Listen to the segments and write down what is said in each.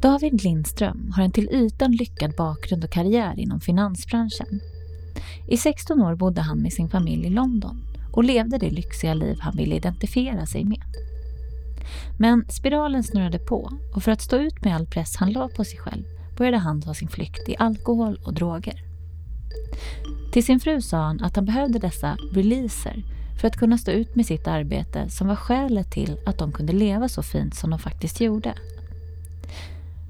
David Lindström har en till ytan lyckad bakgrund och karriär inom finansbranschen. I 16 år bodde han med sin familj i London och levde det lyxiga liv han ville identifiera sig med. Men spiralen snurrade på och för att stå ut med all press han la på sig själv började han ta sin flykt i alkohol och droger. Till sin fru sa han att han behövde dessa releaser för att kunna stå ut med sitt arbete som var skälet till att de kunde leva så fint som de faktiskt gjorde.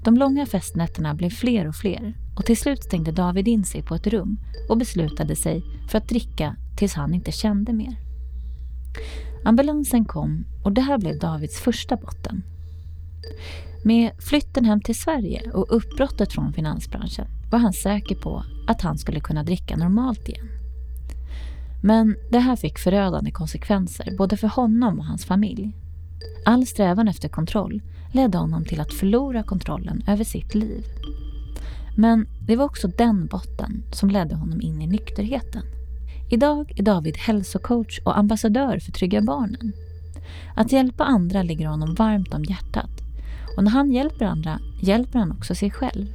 De långa festnätterna blev fler och fler och till slut stängde David in sig på ett rum och beslutade sig för att dricka tills han inte kände mer. Ambulansen kom och det här blev Davids första botten. Med flytten hem till Sverige och uppbrottet från finansbranschen var han säker på att han skulle kunna dricka normalt igen. Men det här fick förödande konsekvenser både för honom och hans familj. All strävan efter kontroll ledde honom till att förlora kontrollen över sitt liv. Men det var också den botten som ledde honom in i nykterheten. Idag är David hälsocoach och ambassadör för Trygga Barnen. Att hjälpa andra ligger honom varmt om hjärtat. Och när han hjälper andra hjälper han också sig själv.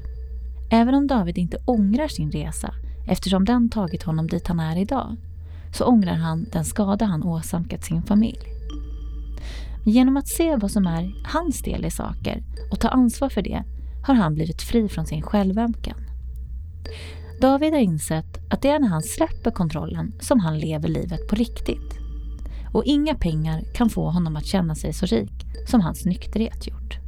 Även om David inte ångrar sin resa eftersom den tagit honom dit han är idag så ångrar han den skada han åsamkat sin familj. Genom att se vad som är hans del i saker och ta ansvar för det har han blivit fri från sin självömkan. David har insett att det är när han släpper kontrollen som han lever livet på riktigt. Och inga pengar kan få honom att känna sig så rik som hans nykterhet gjort.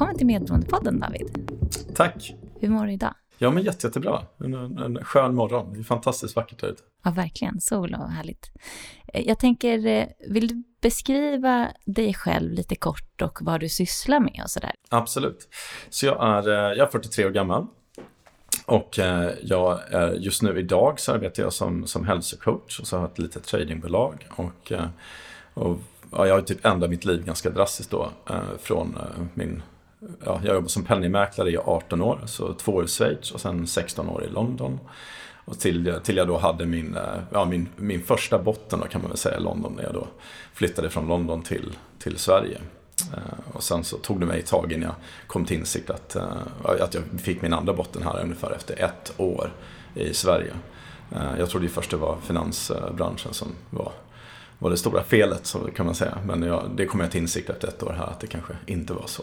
Välkommen till Medberoendepodden David. Tack. Hur mår du idag? Ja, men jätte, jättebra. En, en skön morgon. Det är fantastiskt vackert här ute. Ja, verkligen. Sol och härligt. Eh, jag tänker, eh, vill du beskriva dig själv lite kort och vad du sysslar med och sådär? Absolut. Så jag är, eh, jag är 43 år gammal. Och jag är, just nu idag så arbetar jag som, som hälsocoach och så har jag ett litet tradingbolag. Och, och ja, jag har typ ändrat mitt liv ganska drastiskt då. Från min ja, jag jobbade som penningmäklare i 18 år, så två år i Schweiz och sen 16 år i London. Och till, till jag då hade min, eh, ja, min, min första botten då kan man väl säga i London när jag då flyttade från London till, till Sverige. Eh, och sen så tog det mig ett tag innan jag kom till insikt att, eh, att jag fick min andra botten här ungefär efter ett år i Sverige. Jag trodde ju först det var finansbranschen som var, var det stora felet så kan man säga. Men jag, det kom jag till insikt efter ett år här att det kanske inte var så.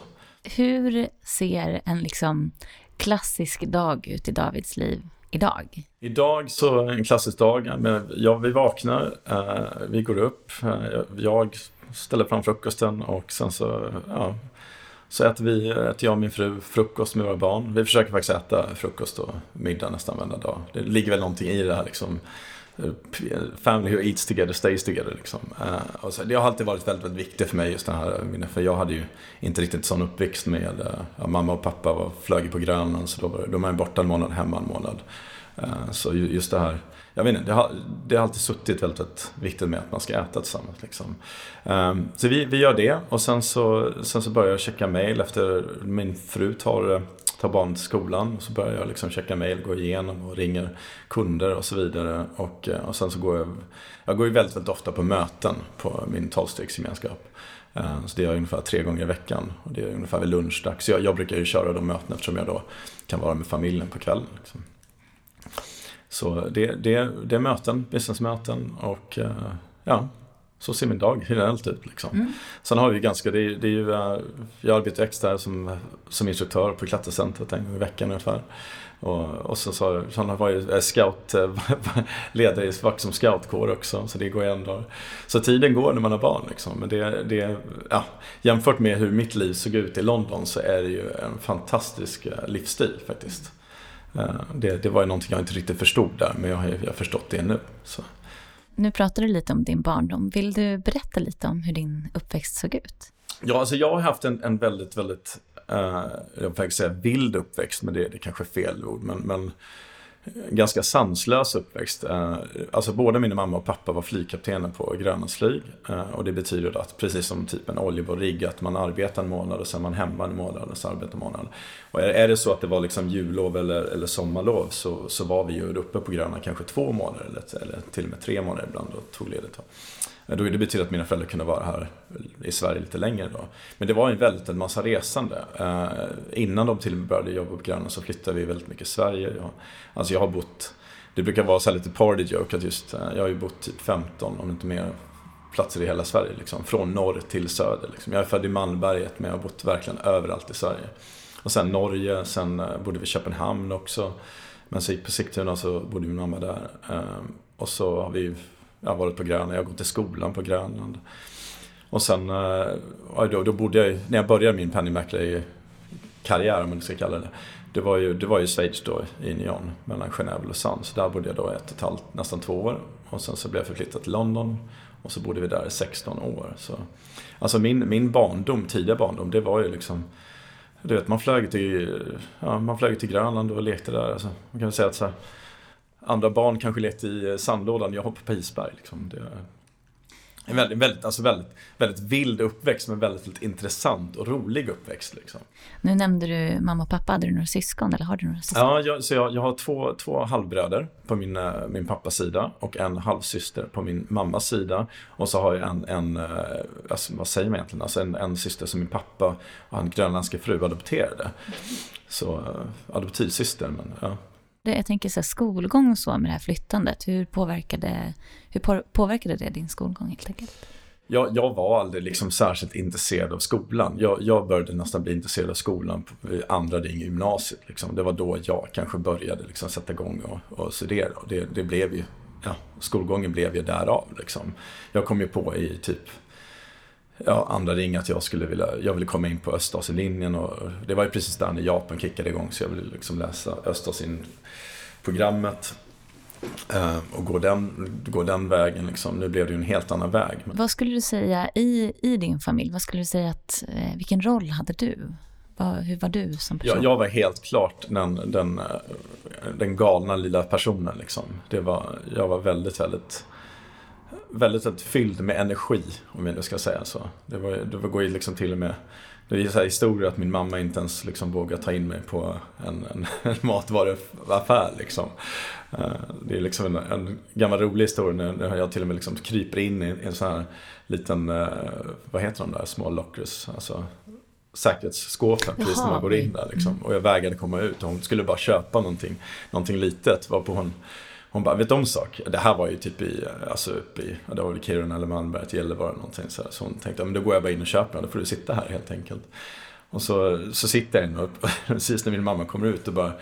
Hur ser en liksom klassisk dag ut i Davids liv idag? Idag så är en klassisk dag. Men ja, vi vaknar, eh, vi går upp, eh, jag ställer fram frukosten och sen så, ja, så äter, vi, äter jag och min fru frukost med våra barn. Vi försöker faktiskt äta frukost och middag nästan varenda dag. Det ligger väl någonting i det här liksom family who eats together stays together. Liksom. Uh, och så, det har alltid varit väldigt, väldigt viktigt för mig just den här, för jag hade ju inte riktigt sån uppväxt med, uh, ja, mamma och pappa var, flög på Grönland så då var, då man borta en månad, hemma en månad. Uh, så just det här, jag vet inte, det har, det har alltid suttit väldigt, väldigt viktigt med att man ska äta tillsammans. Liksom. Um, så vi, vi gör det och sen så, sen så börjar jag checka mail efter min fru tar tar barn till skolan och så börjar jag liksom checka mail, gå igenom och ringer kunder och så vidare. Och, eh, och sen så går jag, jag går ju väldigt, väldigt ofta på möten på min tolvstegsgemenskap. Eh, så det gör jag ungefär tre gånger i veckan och det är ungefär vid lunchdags. Så jag, jag brukar ju köra de mötena eftersom jag då kan vara med familjen på kvällen. Liksom. Så det, det, det är möten, businessmöten och eh, ja, så ser min dag generellt ut. Liksom. Mm. Sen har vi ganska, det är, det är ju, eh, jag arbetar extra som, som instruktör på Klättercentret en gång i veckan ungefär. Och, och så, så, så har jag scout, eh, ledare vakt som scoutkår också, så det går ändå. Så tiden går när man har barn liksom. Men det, det, ja, jämfört med hur mitt liv såg ut i London så är det ju en fantastisk eh, livsstil faktiskt. Det, det var ju någonting jag inte riktigt förstod där, men jag har, jag har förstått det nu. Så. Nu pratar du lite om din barndom. Vill du berätta lite om hur din uppväxt såg ut? Ja, alltså jag har haft en, en väldigt, väldigt Uh, jag får säga vild uppväxt, men det, det är kanske är fel ord. Men, men ganska sanslös uppväxt. Eh, alltså både min mamma och pappa var flygkaptener på Grönans flyg. Eh, och det betyder att precis som typ en oljeborrigg, att man arbetar en månad och sen är man hemma en månad och så arbetar en månad. Och är, det så att det var liksom jullov eller, eller sommarlov så, så var vi ju uppe på Gröna kanske två månader eller, eller till och med tre månader ibland och tog ledigt. Då det betyder att mina föräldrar kunde vara här i Sverige lite längre då. Men det var en väldigt en massa resande. Eh, innan de till och med började jobba på Gröna så flyttade vi väldigt mycket i Sverige. Jag, alltså jag har bott, det brukar vara så lite party joke att just, eh, jag har ju bott typ 15, om inte mer, platser i hela Sverige. Liksom, från norr till söder. Liksom. Jag är född i Malmberget men jag har bott verkligen överallt i Sverige. Och sen Norge, sen eh, bodde vi i Köpenhamn också. Men så gick på Sigtuna så bodde min mamma där. Eh, och så har vi jag har varit på Grönland, jag har gått i skolan på Grönland. Och sen, eh, då, då bodde jag, när jag började min penningmäklarkarriär om man ska kalla det, det var ju, det var ju Schweiz då, i Nyon, mellan Genève och Lausanne. Så där bodde jag då ett och ett halvt, nästan två år. Och sen så blev jag förflyttad till London. Och så bodde vi där i 16 år. Så, alltså min, min barndom, tidiga barndom, det var ju liksom du vet, man flög till, ja, man flög till Grönland och lekte där. Alltså, man kan säga att så här, andra barn kanske lekte i eh, sandlådan, jag hoppade på isberg. Liksom. Det, en väldigt, väldigt, alltså väldigt, väldigt vild uppväxt men väldigt, väldigt intressant och rolig uppväxt. Liksom. Nu nämnde du mamma och pappa, hade du några syskon eller har du några syskon? Ja, jag, så jag, jag har två, två halvbröder på min, eh, min pappas sida och en halvsyster på min mammas sida. Och så har jag en, en eh, alltså, vad säger man egentligen, alltså en, en syster som min pappa och hans grönländska fru adopterade. Så adoptivsyster, men ja. Jag tänker så här, skolgång och så med det här flyttandet. Hur påverkade, hur påverkade det din skolgång helt enkelt? Jag, jag var aldrig liksom särskilt intresserad av skolan. Jag, jag började nästan bli intresserad av skolan på andra ring i gymnasiet. Liksom. Det var då jag kanske började liksom sätta igång och, och studera. Och det, det blev ju, ja, skolgången blev ju därav. Liksom. Jag kom ju på i typ ja, andra ring att jag skulle vilja, jag ville komma in på Östasienlinjen och det var ju precis där när Japan kickade igång så jag ville liksom läsa Östasien Uh, och gå den, gå den vägen liksom. Nu blev det ju en helt annan väg. Vad skulle du säga i, i din familj, vad skulle du säga att, eh, vilken roll hade du? Vad, hur var du som person? Jag, jag var helt klart den, den, eh, den galna lilla personen liksom. Det var, jag var väldigt, väldigt väldigt, väldigt fylld med energi, om jag nu ska säga så. Det, var, det går ju liksom till och med det är så här historia att min mamma inte ens liksom vågar ta in mig på en, en, en matvaruaffär. Liksom. Eh, det är liksom en, en gammal rolig historia när jag till och med liksom kryper in i en sån här liten, eh, vad heter de där små lockers, alltså säkerhetsskåpen precis när man går in där. Liksom. Och jag vägrade komma ut och hon skulle bara köpa någonting, någonting litet. Varpå hon hon bara, vet du om sak? Det här var ju typ i, alltså uppe i, det var väl Kiruna eller Malmberget, Gällivare någonting så, så hon tänkte, men då går jag bara in och köper den, då får du sitta här helt enkelt. Och så, så sitter jag in och precis när min mamma kommer ut och bara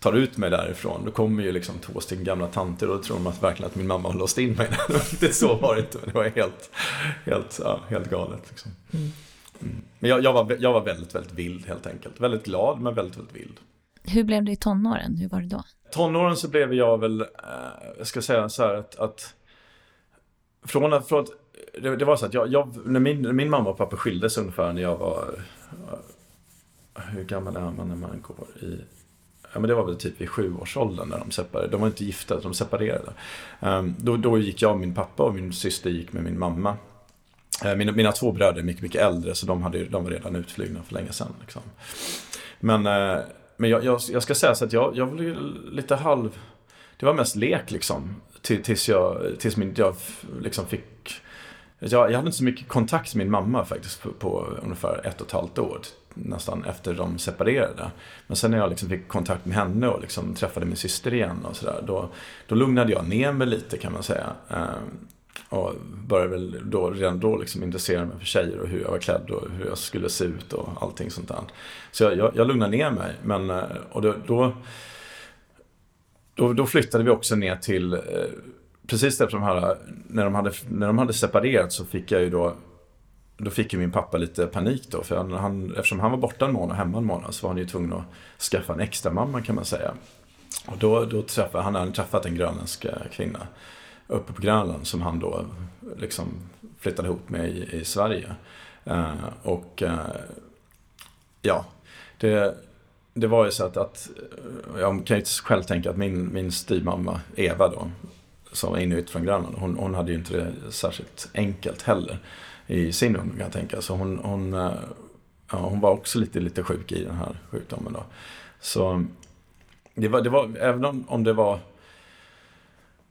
tar ut mig därifrån, då kommer ju liksom två stycken gamla tanter och då tror de att verkligen att min mamma har låst in mig det så var det inte, det var helt, helt, ja, helt galet. Liksom. Mm. mm. Men jag, jag, var, jag var väldigt, väldigt vild helt enkelt. Väldigt glad men väldigt, väldigt vild. Hur blev det i tonåren? Hur var det då? Tonåren så blev jag väl, eh, jag ska säga så här att, att från att, från att det, det, var så att jag, jag, när min, min mamma och pappa skildes ungefär när jag var, eh, hur gammal är man när man går i Ja, men det var väl typ vid sjuårsåldern när de separerade. De var inte gifta, de separerade. Ehm, då, då gick jag och min pappa och min syster gick med min mamma. Eh, mina, mina två bröder är mycket, mycket äldre så de, hade, de var redan utflugna för länge sedan. Liksom. Men eh, men jag, jag, jag, ska säga så att jag, jag var lite halv... Det var mest lek liksom. Tills jag, tills min, jag liksom fick... Jag, jag hade inte så mycket kontakt med min mamma faktiskt på, på ungefär ett och ett halvt år. Nästan efter de separerade. Men sen när jag liksom fick kontakt med henne och liksom träffade min syster igen och sådär. Då, då lugnade jag ner mig lite kan man säga. Ehm, och började väl då, redan då liksom intressera mig för tjejer och hur jag var klädd och hur jag skulle se ut och allting sånt där. Så jag, jag, jag lugnade ner mig. Men, eh, och då, då, då, då flyttade vi också ner till, eh, precis efter de här, när de, hade, när de hade separerat så fick jag ju då då fick ju min pappa lite panik då, för han, eftersom han var borta en månad och hemma en månad så var han ju tvungen att skaffa en extra mamma kan man säga. Och då, då träffade han hade träffat en grönländsk eh, kvinna uppe på Grönland som han då liksom flyttade ihop med i, i Sverige. Eh, och eh, ja, det, det var ju så att, att eh, jag kan ju själv tänka att min, min styvmamma Eva då, som var inuit från Grönland, hon, hon hade ju inte det särskilt enkelt heller i sin ungdom kan jag tänka. Så hon, hon, ja, hon var också lite, lite sjuk i den här sjukdomen då. Så det var, det var även om, om det var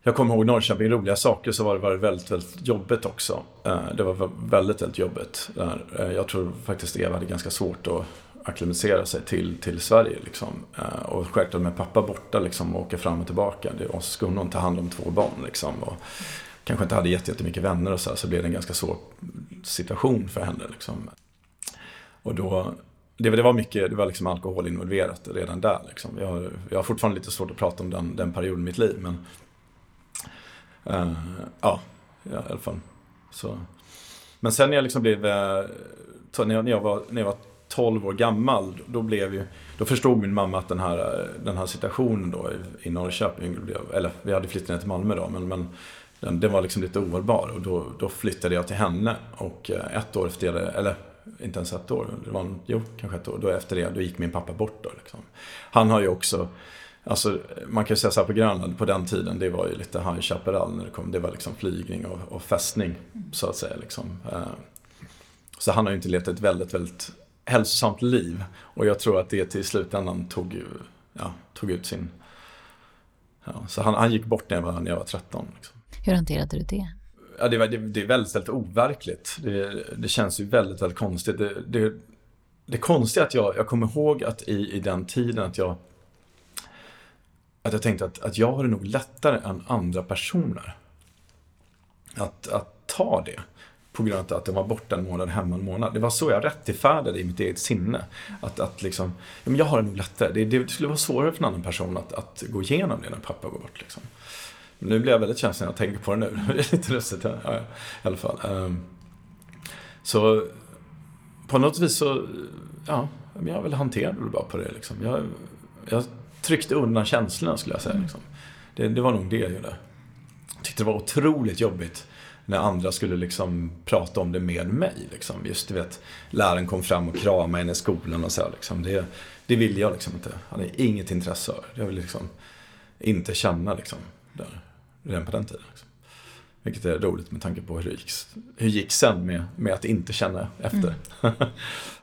jag kommer ihåg Norrköping, roliga saker, så var det väldigt, väldigt jobbigt också. Eh, det var väldigt, väldigt jobbigt. Eh, jag tror faktiskt Eva hade ganska svårt att acklimatisera sig till, till Sverige. Liksom. Eh, och självklart med pappa borta liksom, och åka fram och tillbaka. Och så skulle hon ta hand om två barn. Liksom, och kanske inte hade jättemycket vänner och så, så blev det en ganska svår situation för henne. Liksom. Och då, det, det var mycket, det var liksom alkohol involverat redan där. Liksom. Jag, har, jag har fortfarande lite svårt att prata om den, den perioden i mitt liv. Men uh, ja, i alla fall. Så. Men sen när jag liksom blev, eh, när jag, var, när jag var 12 år gammal, då, blev ju, då förstod min mamma att den här, eh, den här situationen då i, i Norrköping, eller vi hade flyttat ner till Malmö då, men, men den, den var liksom lite ohållbar och då, då flyttade jag till henne och ett år efter det, eller inte ens ett år, det var, jo kanske ett år, då efter det, då gick min pappa bort då liksom. Han har ju också, alltså man kan ju säga så här på Grönland på den tiden, det var ju lite High Chaparral när det kom, det var liksom flygning och, och fästning så att säga liksom. Så han har ju inte levt ett väldigt, väldigt hälsosamt liv. Och jag tror att det till slutändan tog, ja, tog ut sin... Ja, så han, han gick bort när jag var, när jag var 13. Liksom. Hur hanterade du det? Ja, det, det, det är väldigt, väldigt overkligt. Det, det känns ju väldigt, väldigt konstigt. Det, det, det konstiga är att jag, jag kommer ihåg att i, i den tiden att jag att jag tänkte att, att jag har det nog lättare än andra personer att, att ta det på grund av att de var borta en månad, hemma en månad. Det var så jag rättfärdigade i mitt eget sinne. Att, att liksom, ja, men jag har det nog lättare. Det, det, skulle vara svårare för en annan person att, att gå igenom det när pappa går bort. Liksom. Men nu blir jag väldigt känslig när jag tänker på det nu. Det är lite lustigt. Ja, i alla fall. Um, så på något vis så, ja, jag väl hanterade det bara på det. Liksom. Jag, jag tryckte undan känslorna skulle jag säga. Liksom. Det, det var nog det jag gjorde. Jag tyckte det var otroligt jobbigt när andra skulle liksom prata om det med mig. Liksom. Just du vet, läraren kom fram och kramade en i skolan och så. Liksom. Det, det ville jag liksom inte. Jag hade inget intresse av det. Jag ville liksom inte känna liksom, där, redan på den tiden. Liksom. Vilket är roligt med tanke på hur det gick, hur det gick sen med, med att inte känna efter. Mm.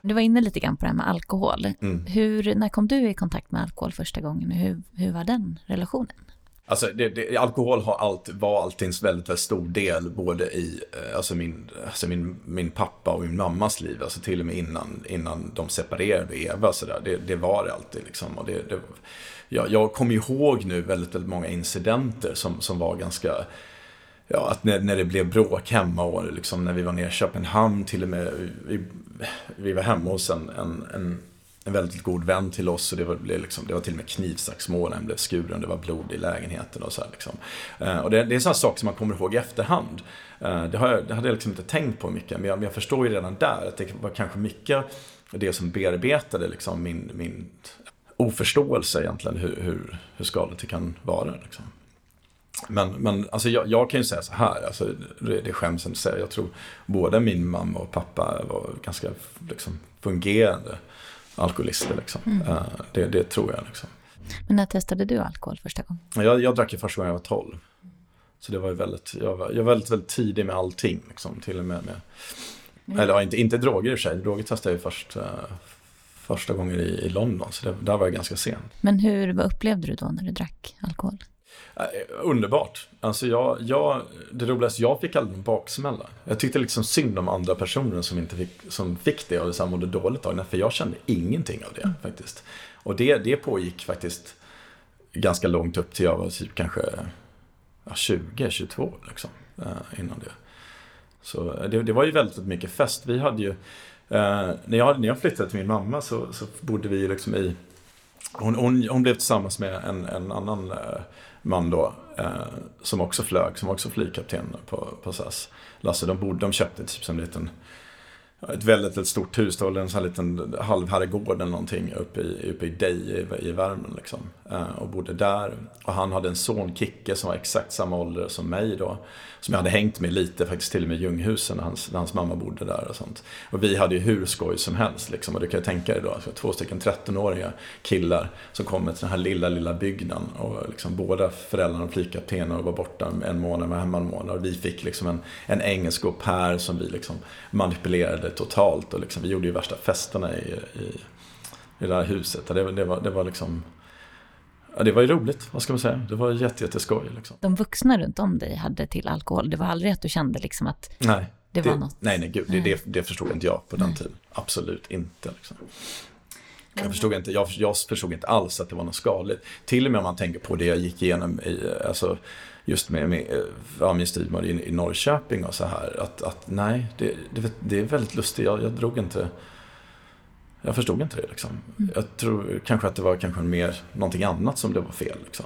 Du var inne lite grann på det här med alkohol. Mm. Hur, när kom du i kontakt med alkohol första gången? Hur, hur var den relationen? Alltså det, det, alkohol har allt, var alltid en väldigt, väldigt stor del både i eh, alltså min, alltså min, min pappa och min mammas liv. Alltså till och med innan, innan de separerade Eva. Så där, det, det var det alltid. Liksom. Och det, det, jag, jag kommer ihåg nu väldigt, väldigt många incidenter som, som var ganska Ja, att när, när det blev bråk hemma och liksom när vi var nere i Köpenhamn till och med. Vi, vi var hemma hos en, en, en en väldigt god vän till oss och det var, liksom, det var till och med knivsaxmål, han blev skuren, det var blod i lägenheten och så här, liksom. eh, Och det, det är sådana saker som man kommer ihåg i efterhand. Eh, det, har jag, det hade jag liksom inte tänkt på mycket, men jag, men jag förstår ju redan där att det var kanske mycket det som bearbetade liksom min, min oförståelse egentligen hur, hur, hur skadligt det kan vara. Liksom. Men, men alltså jag, jag, kan ju säga så här, alltså, det, det skäms inte att säga. Jag tror både min mamma och pappa var ganska liksom, fungerande alkoholister. Liksom. Mm. Eh, det, det, tror jag. Liksom. Men när testade du alkohol första gången? Jag, jag drack ju första gången jag var 12. Så det var ju väldigt, jag var, jag var väldigt, väldigt tidig med allting. Liksom, till och med med, mm. eller inte, inte droger i och för sig. Droger testade jag ju först, uh, första gången i, i London. Så det, där var jag ganska sen. Men hur, vad upplevde du då när du drack alkohol? Eh, underbart. Alltså jag, jag, det roligaste, jag fick aldrig en baksmälla. Jag tyckte liksom synd om andra personer som, inte fick, som fick det och mådde dåligt av det. För jag kände ingenting av det mm. faktiskt. Och det, det pågick faktiskt ganska långt upp till jag var typ kanske ja, 20, 22 liksom. Eh, innan det. Så det, det var ju väldigt mycket fest. Vi hade ju, eh, när, jag, när jag flyttade till min mamma så, så bodde vi liksom i hon, hon, hon, blev tillsammans med en, en annan eh, man då, eh, som också flög, som också flygkapten på, på SAS. Lasse, de, bodde, de köpte typ som en liten ett väldigt, väldigt stort hus. Det var en sån här liten halvherrgård eller någonting uppe i, uppe i Dej i, i Värmland. Liksom. Eh, och bodde där. Och han hade en son, Kicke, som var exakt samma ålder som mig då. Som jag hade hängt med lite faktiskt till och med i Ljunghusen när hans, när hans mamma bodde där och sånt. Och vi hade ju hur skoj som helst liksom. Och du kan ju tänka dig då, alltså, två stycken 13-åriga killar som kommer till den här lilla, lilla byggnaden. Och liksom båda föräldrarna och flygkaptenen var borta en månad, var hemma en månad. Och vi fick liksom en, en engelsk au pair som vi liksom manipulerade totalt. Och liksom, vi gjorde ju värsta festerna i, i, i det här huset. Det, det, var, det var liksom Ja, det var ju roligt, vad ska man säga. Det var jätte, jätteskoj. Liksom. De vuxna runt om dig hade till alkohol. Det var aldrig att du kände liksom att nej, det, det var något? Nej, nej, gud, nej. Det, det, förstod inte jag på den nej. tiden. Absolut inte. Liksom. Jag förstod, inte, jag, jag förstod inte alls att det var något skadligt. Till och med om man tänker på det jag gick igenom i, alltså, just med, med ja, min styvmor i, i Norrköping och så här. Att, att nej, det, det, det är väldigt lustigt. Jag, jag drog inte jag förstod inte det. Liksom. Mm. Jag tror kanske att det var kanske mer någonting annat som det var fel. Liksom.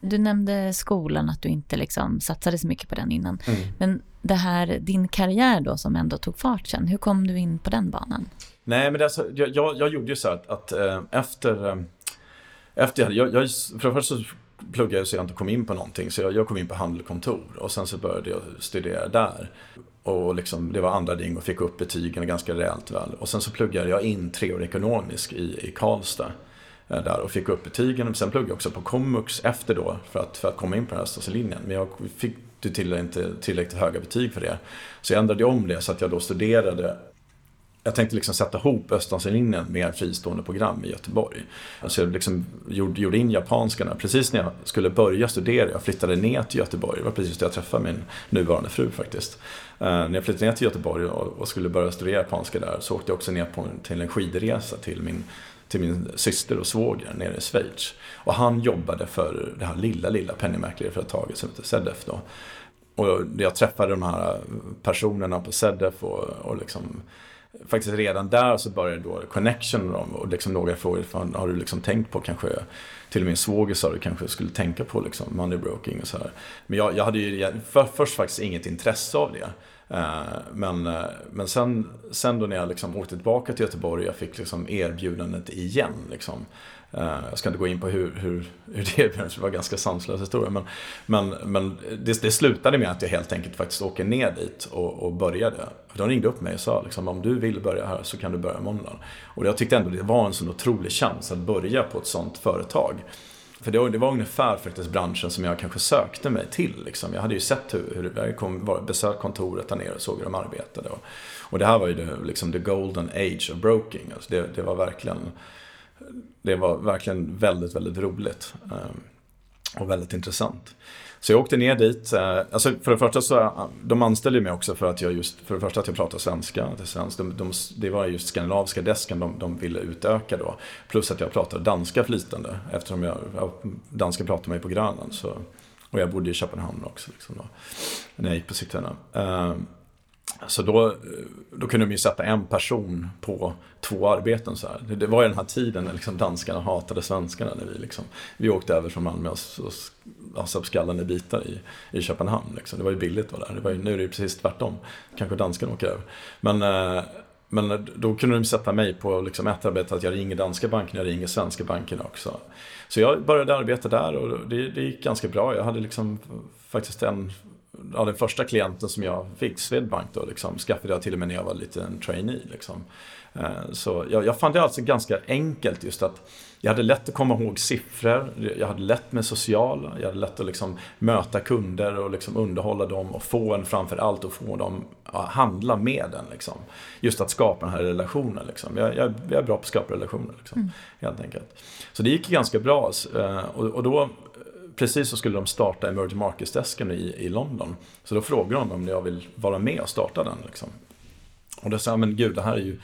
Du nämnde skolan, att du inte liksom satsade så mycket på den innan. Mm. Men det här, din karriär då som ändå tog fart sen, hur kom du in på den banan? Nej, men alltså, jag, jag, jag gjorde ju så att, att äh, efter, äh, efter jag, jag, för det första så pluggade jag så jag inte kom in på någonting. Så jag, jag kom in på handelkontor och sen så började jag studera där. Och liksom, det var andra ding och fick upp betygen ganska rejält väl. Och sen så pluggade jag in tre år ekonomisk i, i Karlstad. Eh, där och fick upp betygen. Sen pluggade jag också på komvux efter då för att, för att komma in på den här linjen. Men jag fick till inte tillräckligt höga betyg för det. Så jag ändrade om det så att jag då studerade jag tänkte liksom sätta ihop Östasienlinjen med fristående program i Göteborg. Så jag liksom gjorde, gjorde in japanskan precis när jag skulle börja studera. Jag flyttade ner till Göteborg. Det var precis då jag träffade min nuvarande fru faktiskt. Uh, när jag flyttade ner till Göteborg och, och, skulle börja studera japanska där så åkte jag också ner på, till en skidresa till min till min syster och svåger nere i Schweiz. Och han jobbade för det här lilla, lilla penningmäklarföretaget som heter Sedef då. Och jag träffade de här personerna på Sedef och, och liksom faktiskt redan där så började då connection och liksom några frågor. Fan, har du liksom tänkt på kanske, till och med en svåger sa du kanske skulle tänka på liksom money broking och så här. Men jag, jag hade ju för, först faktiskt inget intresse av det. Eh, men, eh, men sen, sen då när jag liksom åkte tillbaka till Göteborg och jag fick liksom erbjudandet igen. Liksom, Eh, jag ska inte gå in på hur, hur, hur det erbjöds, det var en ganska sanslös historia. Men, men, men det, det, slutade med att jag helt enkelt faktiskt åker ner dit och, och började. De ringde upp mig och sa liksom, om du vill börja här så kan du börja måndag. Och jag tyckte ändå det var en sån otrolig chans att börja på ett sånt företag. För det var, det var ungefär faktiskt branschen som jag kanske sökte mig till. Liksom. Jag hade ju sett hur, hur jag kom, besökt kontoret där nere och såg hur de arbetade. Och, och det här var ju det, liksom the golden age of broking. Alltså det, det var verkligen det var verkligen väldigt, väldigt roligt. Eh, och väldigt intressant. Så jag åkte ner dit. Eh, alltså för det första så, eh, de anställde mig också för att jag just, för det första att jag pratar svenska. De, de, det var just skandinaviska desken de, de ville utöka då. Plus att jag pratade danska flytande eftersom jag, danska pratade mig på Grönland. Så, och jag bodde i Köpenhamn också liksom då, när jag gick på Sigtuna. Så då, då kunde de ju sätta en person på två arbeten. Så här. Det var ju den här tiden när liksom danskarna hatade svenskarna. När vi, liksom, vi åkte över från Malmö och, och skallen i bitar i, i Köpenhamn. Liksom. Det var ju billigt att vara där. Det var ju, nu är det ju precis tvärtom. Kanske danskarna åker över. Men, eh, men då kunde de sätta mig på liksom ett arbete att jag ringer danska banken, jag ringer svenska banken också. Så jag började arbeta där och det, det gick ganska bra. Jag hade liksom faktiskt en ja, den första klienten som jag fick, Swedbank, då, liksom, skaffade jag till och med när jag var liten trainee. Liksom. Eh, så jag, jag fann det alltså ganska enkelt just att jag hade lätt att komma ihåg siffror, jag hade lätt med sociala, jag hade lätt att liksom möta kunder och liksom underhålla dem och få en framför allt att få dem att handla med den. Liksom. Just att skapa den här relationen. Liksom. Jag, jag, jag är bra på att skapa relationer. Liksom, mm. helt enkelt. Så det gick ganska bra. Eh, och, och då precis så skulle de starta Emerging Markets-desken i, i London. Så då frågade de om jag vill vara med och starta den. Liksom. Och då sa jag, men gud, det här är ju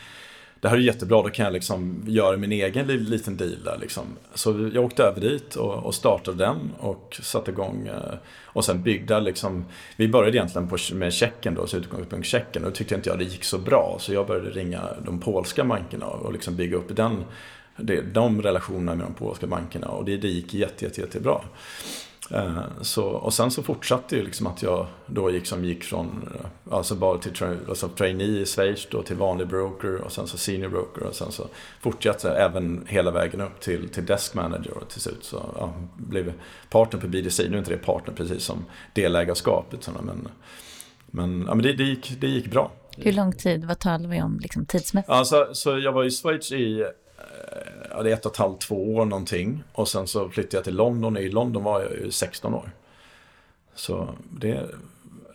det här är jättebra, då kan jag liksom göra min egen liten deal där. Liksom. Så jag åkte över dit och, och startade den och satte igång. Eh, och sen byggde liksom, vi började egentligen på, med checken då, så utgångspunkt checken. Och då tyckte inte jag det gick så bra. Så jag började ringa de polska bankerna och liksom bygga upp den det, de relationerna med de polska bankerna och det, det gick jätte, jätte, jättebra. Eh, så, och sen så fortsatte ju liksom att jag då gick, som gick från eh, alltså bara till tra alltså trainee i Schweiz då till vanlig broker och sen så senior broker och sen så fortsatte jag även hela vägen upp till, till desk manager och till slut så ja, blev partner på BDC. Nu är inte det partner precis som delägarskap utan, men, men, ja, men det, det, gick, det gick bra. Hur lång tid, vad talar vi om liksom, tidsmässigt? Alltså, så jag var i Schweiz i ja, det är ett och ett halvt, två år någonting. Och sen så flyttade jag till London. I London var jag ju 16 år. Så det,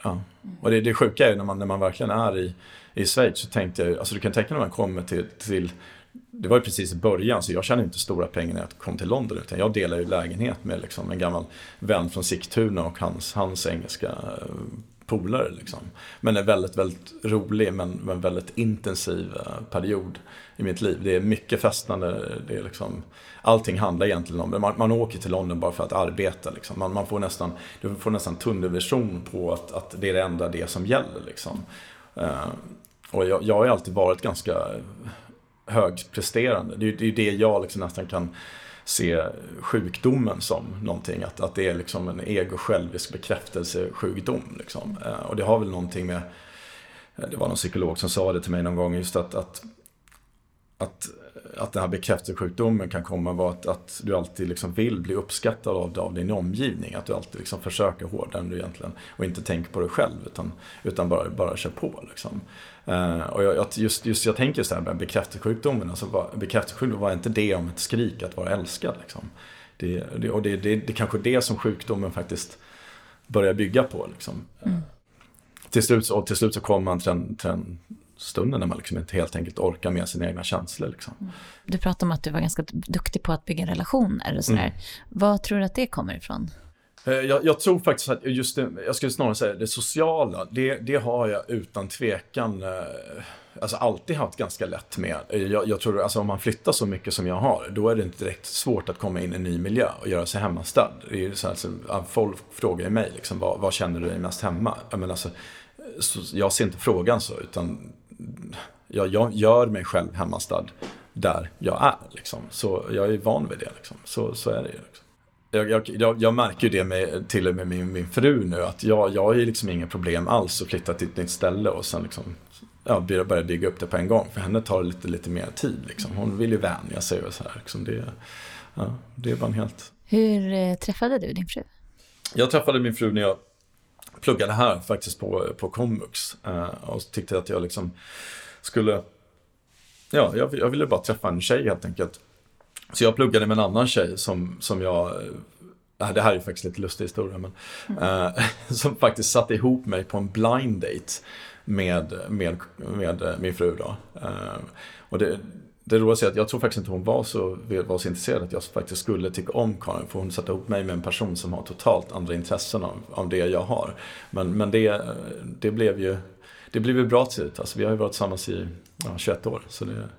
ja. Och det, det sjuka är när man, när man verkligen är i, i Schweiz så tänkte jag, alltså du kan tänka när man kommer till, till det var ju precis i början så jag tjänade inte stora pengar när jag kom till London utan jag delade ju lägenhet med liksom en gammal vän från Sigtuna och hans, hans engelska eh, polare. Liksom. Men en väldigt, väldigt rolig men, men väldigt intensiv eh, period i mitt liv. Det är mycket festande. Det är liksom, allting handlar egentligen om det. Man, man åker till London bara för att arbeta. Liksom. Man, man, får nästan, du får nästan tunnelvision på att, att det är det enda det som gäller. Liksom. Uh, och jag, jag har alltid varit ganska högpresterande. Det är, det är det jag liksom nästan kan se sjukdomen som någonting. Att, att det är liksom en ego-självisk bekräftelsesjukdom. Liksom. Uh, och det har väl någonting med det var någon psykolog som sa det till mig någon gång, just att, att att, att den här bekräftelsesjukdomen kan komma av att, att du alltid liksom vill bli uppskattad av, av din omgivning. Att du alltid liksom försöker hårdare än du egentligen och inte tänker på dig själv utan, utan bara, bara kör på. Liksom. Uh, och jag, just, just jag tänker så här med bekräftelsesjukdomen, alltså, bekräftelsesjukdomen var inte det om ett skrik att vara älskad. Liksom. Det, det, och det, det, det är kanske det som sjukdomen faktiskt börjar bygga på. Liksom. Mm. Till, slut, och till slut så kommer man till den, till den stunden när man liksom inte helt enkelt orkar med sina egna känslor. Liksom. Mm. Du pratade om att du var ganska duktig på att bygga relationer och sådär. Mm. Vad tror du att det kommer ifrån? Eh, jag, jag, tror faktiskt att just det, jag skulle snarare säga det sociala, det, det har jag utan tvekan eh, alltså alltid haft ganska lätt med. Eh, jag, jag tror alltså om man flyttar så mycket som jag har, då är det inte direkt svårt att komma in i en ny miljö och göra sig hemmastad. Det är så här, så, folk frågar mig liksom, vad, vad känner du dig mest hemma? Jag, menar, alltså, jag ser inte frågan så, utan jag, jag gör mig själv hemmastad där jag är. Liksom. Så jag är van vid det. Liksom. Så, så är det liksom. jag, jag, jag, märker ju det med, till och med min, min fru nu, att jag, jag har ju liksom inga problem alls att flytta till ett nytt ställe och sen liksom, ja, börja bygga upp det på en gång. För henne tar det lite, lite mer tid. Liksom. Hon vill ju vänja sig och så här. Liksom. Det, ja, det är bara en helt... Hur eh, träffade du din fru? Jag träffade min fru när jag pluggade här faktiskt på, på komvux. Eh, och tyckte att jag liksom skulle, ja, jag, jag ville bara träffa en tjej helt enkelt. Så jag pluggade med en annan tjej som, som jag eh, det här är faktiskt lite lustig historia, men mm. eh, som faktiskt satte ihop mig på en blind date med, med, med min fru. Då. Eh, och det, det roliga är att jag tror faktiskt inte hon var så, var så intresserad att jag faktiskt skulle tycka om Karin. För hon satte ihop mig med en person som har totalt andra intressen av, av det jag har. Men, men det, det blev ju det blev ju bra till slut. Alltså, vi har ju varit tillsammans i ja, 21 år. Så det,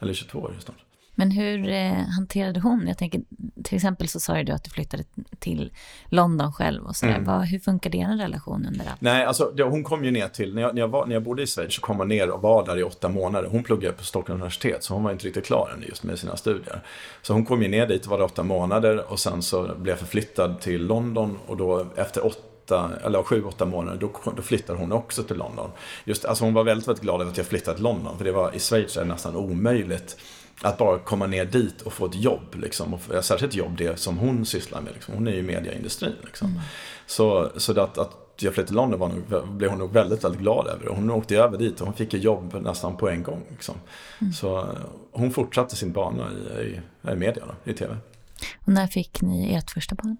eller 22 år snart. Men hur eh, hanterade hon? Jag tänker, till exempel så sa du att du flyttade till London själv och sådär. Mm. hur funkade er relation under allt? Nej, alltså det, hon kom ju ner till, när jag, när, jag var, när jag bodde i Schweiz så kom hon ner och var där i åtta månader. Hon pluggade på Stockholms universitet så hon var inte riktigt klar än just med sina studier. Så hon kom ju ner dit och var där åtta månader och sen så blev jag förflyttad till London och då efter åtta, eller sju, åtta månader, då, då flyttade hon också till London. Just, alltså hon var väldigt, väldigt glad över att jag flyttade till London, för det var, i Schweiz är det nästan omöjligt att bara komma ner dit och få ett jobb. Liksom, och, särskilt jobb det som hon sysslar med. Liksom. Hon är ju i mediaindustrin. Liksom. Mm. Så, så att, att jag flyttade till London var nog, blev hon nog väldigt, väldigt glad över. Hon åkte över dit och hon fick jobb nästan på en gång. Liksom. Mm. Så hon fortsatte sin bana i, i, i media, då, i tv. Och när fick ni ert första barn?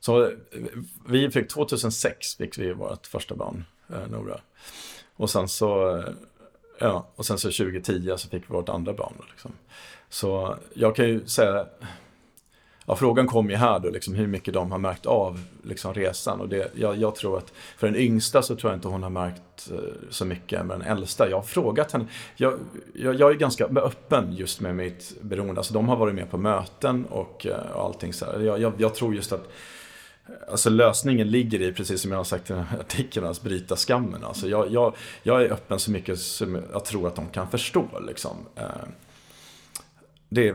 Så vi fick 2006 fick vi vårt första barn, eh, Nora. Och sen så, ja, och sen så 2010 så fick vi vårt andra barn. Liksom. Så jag kan ju säga, ja, frågan kom ju här då, liksom, hur mycket de har märkt av liksom, resan. Och det, jag, jag, tror att för den yngsta så tror jag inte hon har märkt eh, så mycket, men den äldsta, jag har frågat henne. Jag, jag, jag är ganska öppen just med mitt beroende. Alltså, de har varit med på möten och, och allting så jag, jag, jag, tror just att Alltså lösningen ligger i, precis som jag har sagt i den här artikeln, att bryta skammen. Alltså jag, jag, jag är öppen så mycket som jag tror att de kan förstå. Liksom. Eh, det,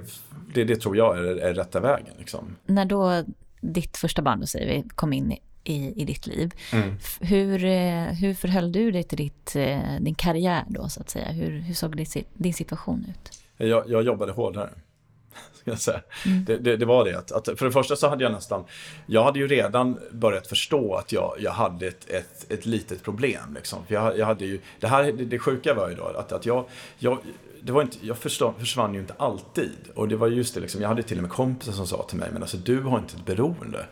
det, det tror jag är, är rätta vägen. Liksom. När då ditt första barn, då säger vi, kom in i, i ditt liv. Mm. Hur, eh, hur förhöll du dig till ditt, eh, din karriär då, så att säga? Hur, hur såg din situation ut? Jag, jag jobbade hårdare. Ska jag säga. Mm. Det, det, det, var det. Att, att, för det första så hade jag nästan, jag hade ju redan börjat förstå att jag, jag hade ett, ett, ett litet problem. Liksom. Jag, jag hade ju, det, här, det, det sjuka var ju då att, att jag, jag det var inte, jag försvann ju inte alltid. Och det var just det, liksom, jag hade till och med kompisar som sa till mig, men alltså du har inte ett beroende.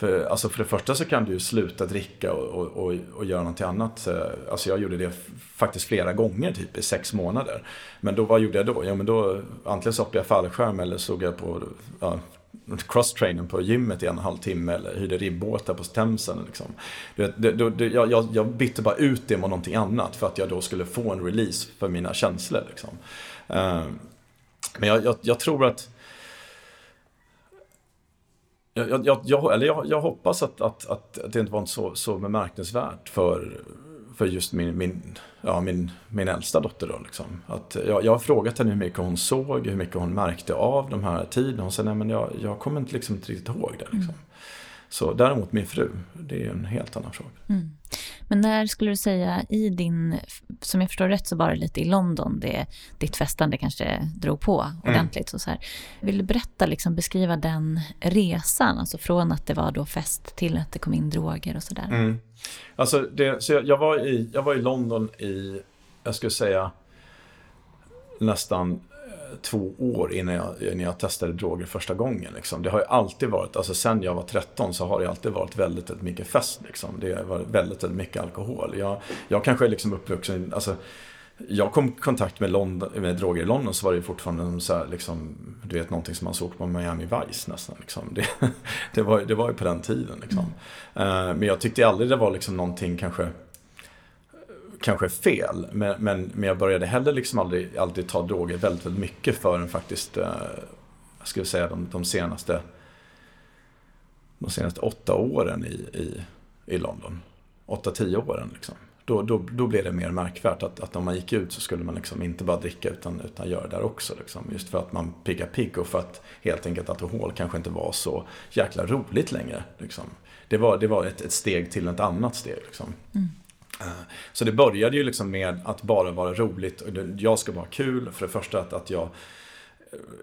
För, alltså för det första så kan du sluta dricka och, och, och, och göra någonting annat. Alltså jag gjorde det faktiskt flera gånger, typ i sex månader. Men då, vad gjorde jag då? Ja, men då antingen så hoppade jag fallskärm eller såg jag på ja, cross-trainen på gymmet i en och en halv timme eller hyrde ribbåtar på Themsen. Liksom. Det, det, det, jag, jag, jag bytte bara ut det mot någonting annat för att jag då skulle få en release för mina känslor. Liksom. Eh, men jag, jag, jag tror att jag, jag, jag, eller jag, jag hoppas att, att, att, att, det inte var så, så bemärkningsvärt för, för just min, min, ja, min, min äldsta dotter. Då, liksom. att jag, jag har frågat henne hur mycket hon såg, hur mycket hon märkte av de här tiden. Hon säger, nej men jag, jag kommer inte, liksom inte riktigt ihåg det. Liksom. Mm. Så däremot min fru, det är en helt annan fråga. Mm. Men när skulle du säga i din, som jag förstår rätt så var det lite i London, det, ditt festande kanske drog på mm. ordentligt. Mm. Så, här. Vill du berätta, liksom, beskriva den resan, alltså från att det var då fest till att det kom in droger och sådär? Mm. Alltså, det, så jag, jag, var i, jag var i London i, jag skulle säga, nästan två år innan jag, innan jag testade droger första gången. Liksom. Det har ju alltid varit, alltså sen jag var 13 så har det alltid varit väldigt, väldigt mycket fest. Liksom. Det har varit väldigt, väldigt mycket alkohol. Jag, jag kanske är liksom uppvuxen, alltså, jag kom i kontakt med, London, med droger i London så var det fortfarande så här, liksom, du vet, någonting som man såg på Miami Vice nästan. Liksom. Det, det, var, det var ju på den tiden. Liksom. Mm. Uh, men jag tyckte aldrig det var liksom någonting kanske kanske fel. Men, men, men jag började heller liksom aldrig, alltid ta droger väldigt, väldigt mycket förrän faktiskt, eh, jag skulle säga de, de senaste de senaste åtta åren i, i, i London. Åtta, tio åren liksom. Då, då, då blev det mer märkvärt att, att om man gick ut så skulle man liksom inte bara dricka utan, utan göra det där också. Liksom. Just för att man piggar pigg och för att helt enkelt alkohol kanske inte var så jäkla roligt längre. Liksom. Det var, det var ett, ett steg till ett annat steg. Liksom. Mm. Så det började ju liksom med att bara vara roligt. Jag ska vara kul. För det första att, att jag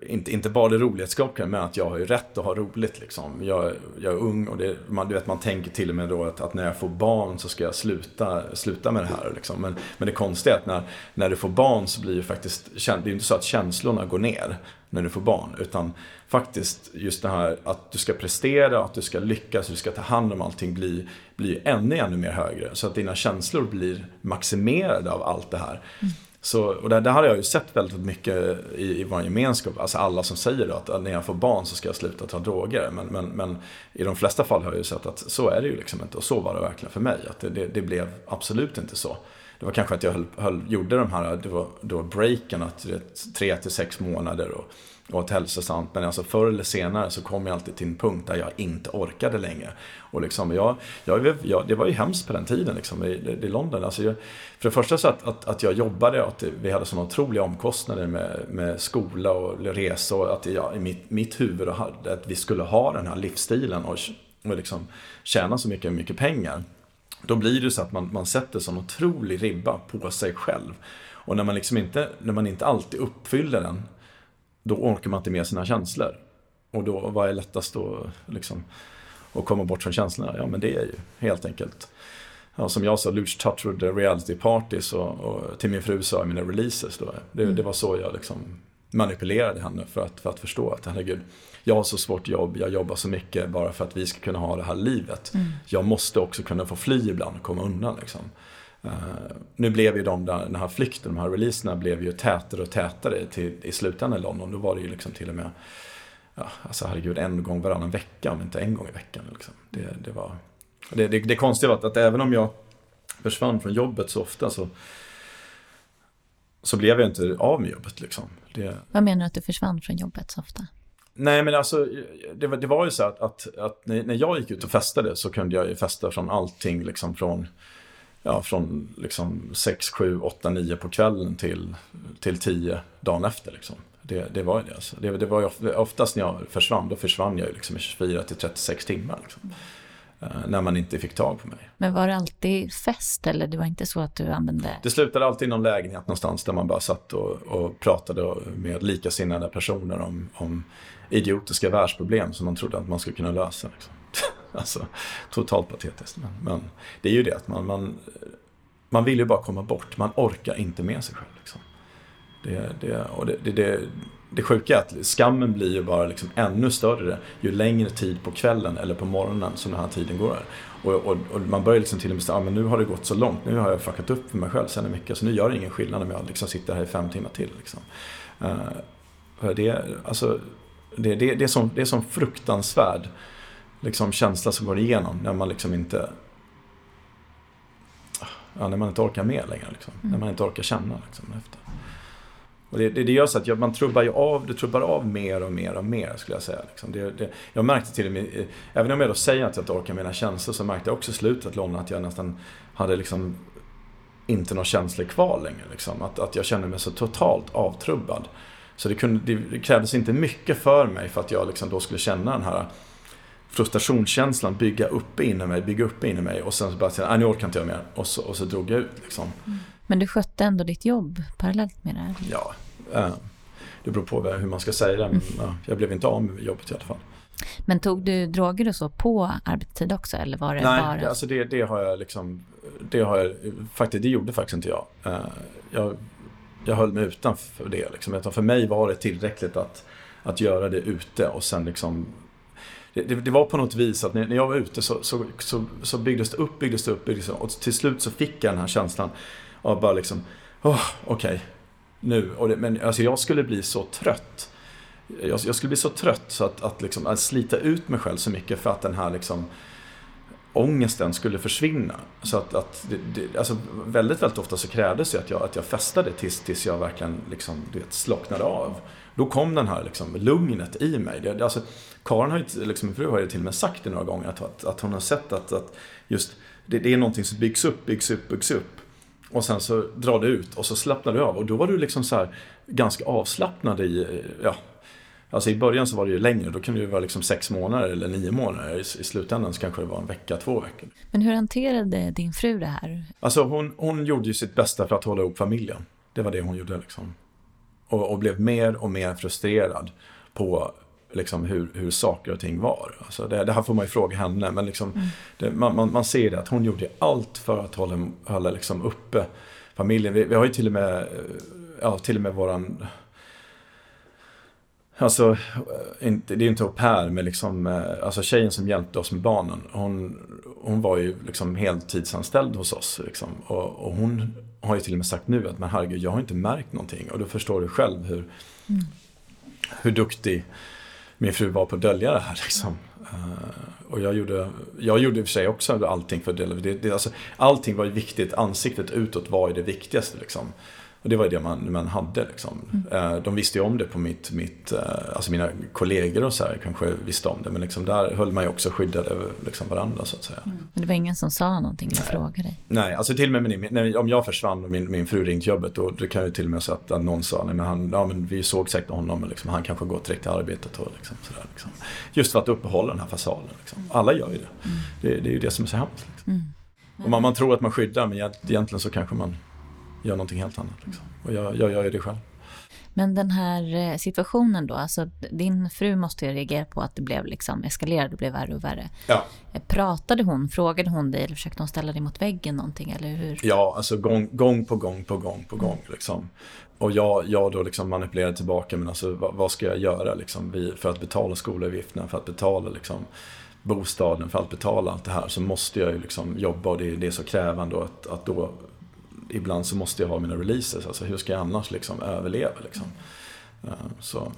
inte, inte bara det rolighetsskapande, men att jag har ju rätt att ha roligt. Liksom. Jag, jag är ung och det, man, du vet, man tänker till och med då att, att, när jag får barn så ska jag sluta, sluta med det här. Liksom. Men, men det konstiga är att när, när du får barn så blir ju faktiskt, det är inte så att känslorna går ner när du får barn. Utan faktiskt just det här att du ska prestera, att du ska lyckas, du ska ta hand om allting blir, blir ännu, ännu mer högre. Så att dina känslor blir maximerade av allt det här. Mm. Så, och det, det har jag ju sett väldigt mycket i, i vår gemenskap. Alltså alla som säger att när jag får barn så ska jag sluta ta droger. Men, men, men i de flesta fall har jag ju sett att så är det ju liksom inte. Och så var det verkligen för mig. Att det, det, det blev absolut inte så. Det var kanske att jag höll, höll, gjorde de här det var, då breaken, att det, tre till sex månader. Och, och ett hälsosamt. Men alltså förr eller senare så kom jag alltid till en punkt där jag inte orkade längre. Och liksom jag, jag, jag, det var ju hemskt på den tiden liksom, i, i London. Alltså jag, för det första så att, att, att jag jobbade och att vi hade sådana otroliga omkostnader med, med skola och resor. Att jag i mitt, mitt huvud hade att vi skulle ha den här livsstilen och, och liksom tjäna så mycket, mycket pengar. Då blir det så att man, man sätter sån otrolig ribba på sig själv. Och när man, liksom inte, när man inte alltid uppfyller den då orkar man inte med sina känslor. Och då, vad är lättast då liksom, att komma bort från känslorna? Ja, men det är ju helt enkelt ja, som jag sa, Luch Touchwood reality parties och, och, till min fru sa jag mina releases. Då. Det, mm. det, var så jag liksom manipulerade henne för att, för att förstå att herregud, jag har så svårt jobb, jag jobbar så mycket bara för att vi ska kunna ha det här livet. Mm. Jag måste också kunna få fly ibland och komma undan. Liksom. Uh, nu blev ju de den här flykten, de här releaserna blev ju tätare och tätare till, i slutändan i London. Då var det ju liksom till och med, ja, alltså herregud, en gång varannan vecka, om inte en gång i veckan. Liksom. Det, det, var, det, det, det konstiga var att, att även om jag försvann från jobbet så ofta så, så blev jag inte av med jobbet. Liksom. Det... Vad menar du att du försvann från jobbet så ofta? Nej men alltså, det var, det var ju så att, att, att när jag gick ut och festade så kunde jag ju festa från allting liksom från ja, från liksom 6, 7, 8, 9 på kvällen till, till 10 dagen efter. Liksom. Det, det var det. Alltså. Det, det var oftast när jag försvann, då försvann jag liksom i 24 till 36 timmar. Liksom. Uh, när man inte fick tag på mig. Men var det alltid fest eller det var inte så att du använde? Det slutade alltid i någon lägenhet någonstans där man bara satt och, och pratade med likasinnade personer om, om idiotiska världsproblem som man trodde att man skulle kunna lösa. Liksom. alltså, totalt patetiskt. Men, men, det är ju det att man, man, man vill ju bara komma bort. Man orkar inte med sig själv. Liksom. Det, det, och det, det, det, det sjuka är att skammen blir ju bara liksom ännu större ju längre tid på kvällen eller på morgonen som den här tiden går. Och, och, och man börjar liksom till och med säga, ah, men nu har det gått så långt, nu har jag fuckat upp för mig själv sen mycket, så nu gör det ingen skillnad om jag liksom sitter här i fem timmar till. Liksom. Uh, det, alltså, det, det, det, är som, det är som fruktansvärd liksom, känsla som går igenom när man liksom inte ja, när man inte orkar med längre. Liksom. Mm. När man inte orkar känna. Liksom, efter. Och det, det, det, gör så att man trubbar ju av, det trubbar av mer och mer och mer skulle jag säga. Liksom. Det, det, jag märkte till och med, även om jag då säger att jag inte orkar mina känslor så märkte jag också i slutet Lonna att jag nästan hade liksom inte några känslor kvar längre. Liksom. Att, att jag kände mig så totalt avtrubbad. Så det, kunde, det krävdes inte mycket för mig för att jag liksom då skulle känna den här frustrationskänslan bygga upp inom mig, bygga upp inom mig och sen så bara säga, nu orkar inte jag mer. Och så, och så drog jag ut liksom. Mm. Men du skötte ändå ditt jobb parallellt med det här? Ja, eh, det beror på hur man ska säga det. Men mm. jag blev inte av med jobbet i alla fall. Men tog du droger och så på arbetstid också? Eller var det Nej, bara... alltså det, det har jag liksom, det har jag, faktiskt, det gjorde faktiskt inte jag. Eh, jag, jag höll mig utanför det liksom. För mig var det tillräckligt att, att göra det ute och sen liksom det, det, var på något vis att när, jag var ute så, så, så, så byggdes det upp, byggdes det upp, byggdes det upp. Och till slut så fick jag den här känslan av bara liksom, oh, okej, okay, nu. Och det, men alltså jag skulle bli så trött. Jag, jag skulle bli så trött så att, att, liksom, att slita ut mig själv så mycket för att den här liksom ångesten skulle försvinna. Så att, att det, det, alltså väldigt, väldigt ofta så krävdes det att jag, att jag festade tills, tills jag verkligen liksom, vet, slocknade av. Då kom den här liksom, lugnet i mig. Det, alltså, Karin har ju, liksom, min fru har ju till och med sagt det några gånger, att, att, att hon har sett att, att just det, det är någonting som byggs upp, byggs upp, byggs upp. Och sen så drar det ut och så slappnar du av. Och då var du liksom så här, ganska avslappnad i, ja, Alltså i början så var det ju längre, då kunde det vara liksom sex månader eller nio månader. I, I slutändan så kanske det var en vecka, två veckor. Men hur hanterade din fru det här? Alltså hon, hon gjorde ju sitt bästa för att hålla ihop familjen. Det var det hon gjorde liksom. Och, och blev mer och mer frustrerad på liksom hur, hur saker och ting var. Alltså det, det här får man ju fråga henne, men liksom, mm. det, man, man, man, ser det att hon gjorde allt för att hålla, hålla liksom uppe familjen. Vi, vi har ju till och med, ja, till och med våran Alltså, det är inte au pair, men liksom, alltså tjejen som hjälpte oss med barnen, hon, hon var ju liksom heltidsanställd hos oss. Liksom. Och, och, hon har ju till och med sagt nu att men herregud, jag har inte märkt någonting. Och då förstår du själv hur, mm. hur duktig min fru var på att dölja det här. Liksom. Uh, och jag gjorde, jag gjorde i och för sig också allting för att dölja det. det alltså, allting var viktigt, ansiktet utåt var ju det viktigaste. Liksom. Och det var det man, man hade. Liksom. Mm. De visste ju om det på mitt, mitt, eh, alltså mina kollegor och så här kanske visste om det. Men liksom där höll man ju också skyddade liksom varandra så att säga. Mm. Men det var ingen som sa någonting eller frågade dig? Nej, alltså till och med när, om jag försvann och min, min fru ringt jobbet. Då det kan ju till och med så att, någon sa, nej men, han, ja, men vi såg säkert honom men liksom, han kanske gått direkt till arbetet. Och liksom, sådär, liksom. Just för att uppehålla den här fasaden. Liksom. Alla gör ju det. Mm. det. Det är ju det som är så hemskt. Liksom. Mm. Och man, man tror att man skyddar men egentligen så kanske man gör någonting helt annat. Liksom. Och jag, jag gör ju det själv. Men den här eh, situationen då, alltså din fru måste ju reagera på att det blev liksom eskalerade, det blev värre och värre. Ja. Eh, pratade hon, frågade hon dig eller försökte hon ställa dig mot väggen någonting eller hur? Ja, alltså gång, gång på gång på gång på gång liksom. Och jag, jag då liksom manipulerade tillbaka, men alltså vad, vad ska jag göra liksom för att betala skolavgifterna, för att betala liksom bostaden, för att betala allt det här så måste jag ju liksom jobba och det, det är så krävande att, att då ibland så måste jag ha mina releases. Alltså hur ska jag annars liksom överleva? Liksom? Uh, så,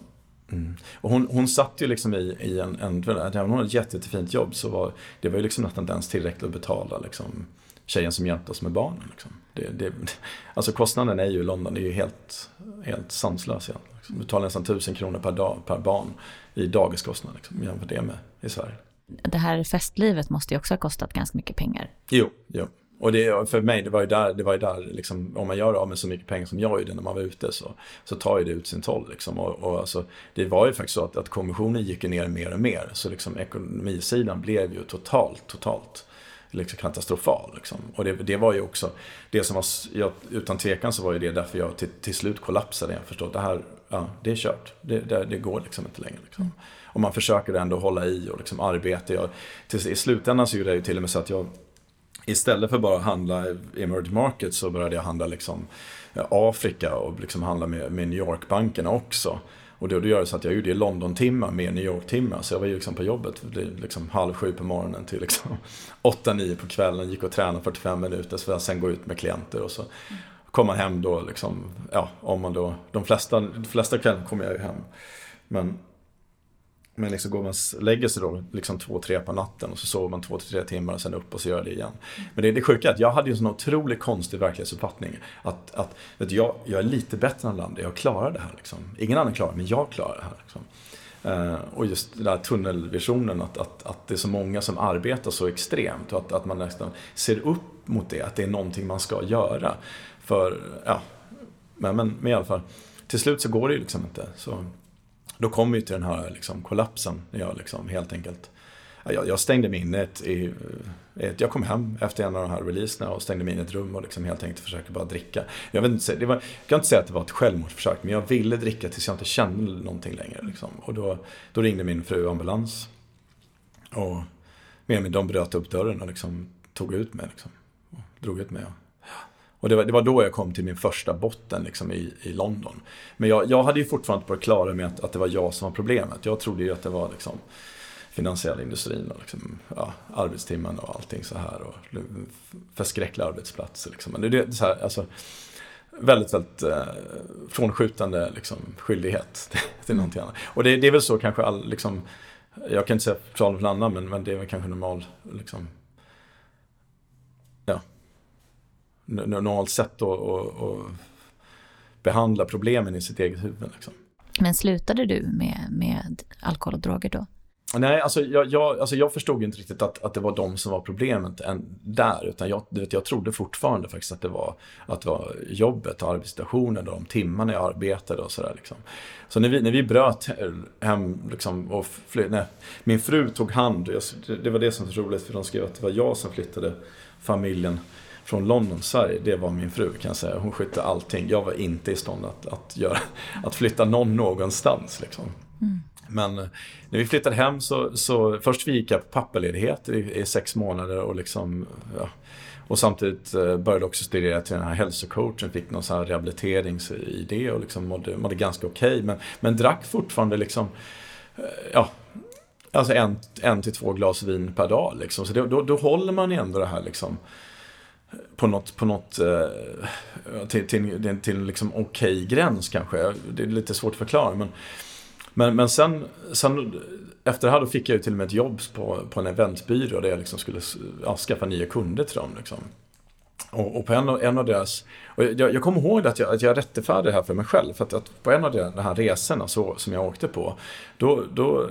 mm. Och hon, hon satt ju liksom i, i en, en även om hon hade ett jätte, jättefint jobb så var det var ju liksom nästan inte ens tillräckligt att betala liksom, tjejen som hjälpte oss med barnen. Liksom. Det, det, alltså kostnaden är ju i London, det är ju helt, helt sanslös egentligen. Liksom. Du betalar nästan tusen kronor per, dag, per barn i dagiskostnad liksom, jämfört det med i Sverige. Det här festlivet måste ju också ha kostat ganska mycket pengar. Jo, jo Och det, för mig, det var ju där, det var ju där liksom, om man gör av med så mycket pengar som jag gjorde när man var ute så, så tar ju det ut sin toll. Liksom. Och, och alltså, det var ju faktiskt så att, att kommissionen gick ner mer och mer. Så liksom, ekonomisidan blev ju totalt, totalt liksom katastrofal. Liksom. Och det, det, var ju också, det som var, jag, utan tvekan så var ju det därför jag till, till slut kollapsade. Jag förstod att det här, ja, det är kört. Det, det, det går liksom inte längre. Liksom. Mm. Och man försöker ändå hålla i och liksom arbeta. Jag, till, I slutändan så gjorde jag ju till och med så att jag istället för bara att handla i emerging markets så började jag handla liksom eh, Afrika och liksom handla med, med New York-bankerna också. Och då, då gör det så att jag gjorde London-timmar med New York-timmar. Så jag var ju liksom på jobbet liksom halv sju på morgonen till liksom åtta, nio på kvällen. Gick och tränade 45 minuter så jag sen gå ut med klienter. Och så kom man hem då liksom, ja, om man då, de flesta, de flesta kvällar kommer jag ju hem. Men men liksom går man lägger sig då liksom två, tre på natten och så sover man två, tre timmar och sen upp och så gör det igen. Men det, det sjuka är att jag hade ju en sån otroligt konstig verklighetsuppfattning. Att, att vet du, jag, jag är lite bättre än andra, jag klarar det här. Liksom. Ingen annan klarar det, men jag klarar det här. Liksom. Uh, och just den där tunnelvisionen, att, att, att det är så många som arbetar så extremt och att, att man nästan ser upp mot det, att det är någonting man ska göra. För, ja, men, men, men i alla fall, till slut så går det ju liksom inte. Så då kom vi till den här liksom, kollapsen. När jag liksom helt enkelt jag, jag stängde mig inne i, eh, ett, Jag kom hem efter en av de här releaserna och stängde mig in i ett rum och liksom helt enkelt försökte bara dricka. Jag, vet inte, det var, jag kan inte säga att det var ett självmordsförsök, men jag ville dricka tills jag inte kände någonting längre. Liksom. Och då, då ringde min fru ambulans. Och med de bröt upp dörren och liksom tog ut mig. Liksom. Och drog ut mig. Och det var, det var då jag kom till min första botten liksom, i, i London. Men jag, jag hade ju fortfarande på det klara med att, att det var jag som var problemet. Jag trodde ju att det var liksom, finansiella industrin och liksom, ja, arbetstimmarna och allting så här. Och förskräckliga arbetsplatser. Liksom. Men det, det, så här, alltså, väldigt, väldigt eh, frånskjutande liksom, skyldighet till, mm. någonting annat. Och det, det, är väl så kanske all, liksom, jag kan inte säga för någon annan, men, men det är väl kanske normal liksom, normalt sätt att, att, att behandla problemen i sitt eget huvud. Liksom. Men slutade du med, med alkohol och droger då? Nej, alltså jag, jag, alltså jag förstod inte riktigt att, att det var de som var problemet än där. Utan jag, vet, jag trodde fortfarande faktiskt att det var, att det var jobbet och arbetssituationen och de timmarna jag arbetade och sådär. Liksom. Så när vi, när vi bröt hem liksom, och fly, nej, min fru tog hand. Jag, det var det som var så roligt för de skrev att det var jag som flyttade familjen från London, Sverige, det var min fru kan jag säga. Hon skötte allting. Jag var inte i stånd att, att, göra, att flytta någon någonstans. Liksom. Mm. Men eh, när vi flyttade hem så, så först vi gick jag på pappaledighet i, i sex månader och liksom ja, och samtidigt eh, började också studera till den här hälsocoachen, fick någon sån här rehabiliteringsidé och liksom mådde, mådde ganska okej. Okay, men, men drack fortfarande liksom, eh, ja, alltså en, en till två glas vin per dag. Liksom. Så det, då, då håller man ändå det här liksom, på något, på något eh, till, till, till en liksom okej okay gräns kanske. Det är lite svårt att förklara. Men, men, men sen, sen efter det här då fick jag ju till och med ett jobb på, på en eventbyrå där jag liksom skulle ja, skaffa nya kunder till dem. Liksom. Och, och, på en, en av deras... Och jag, jag kommer ihåg att jag, att jag rättfärdigade det här för mig själv. För att, att på en av de här resorna så, som jag åkte på, då, då,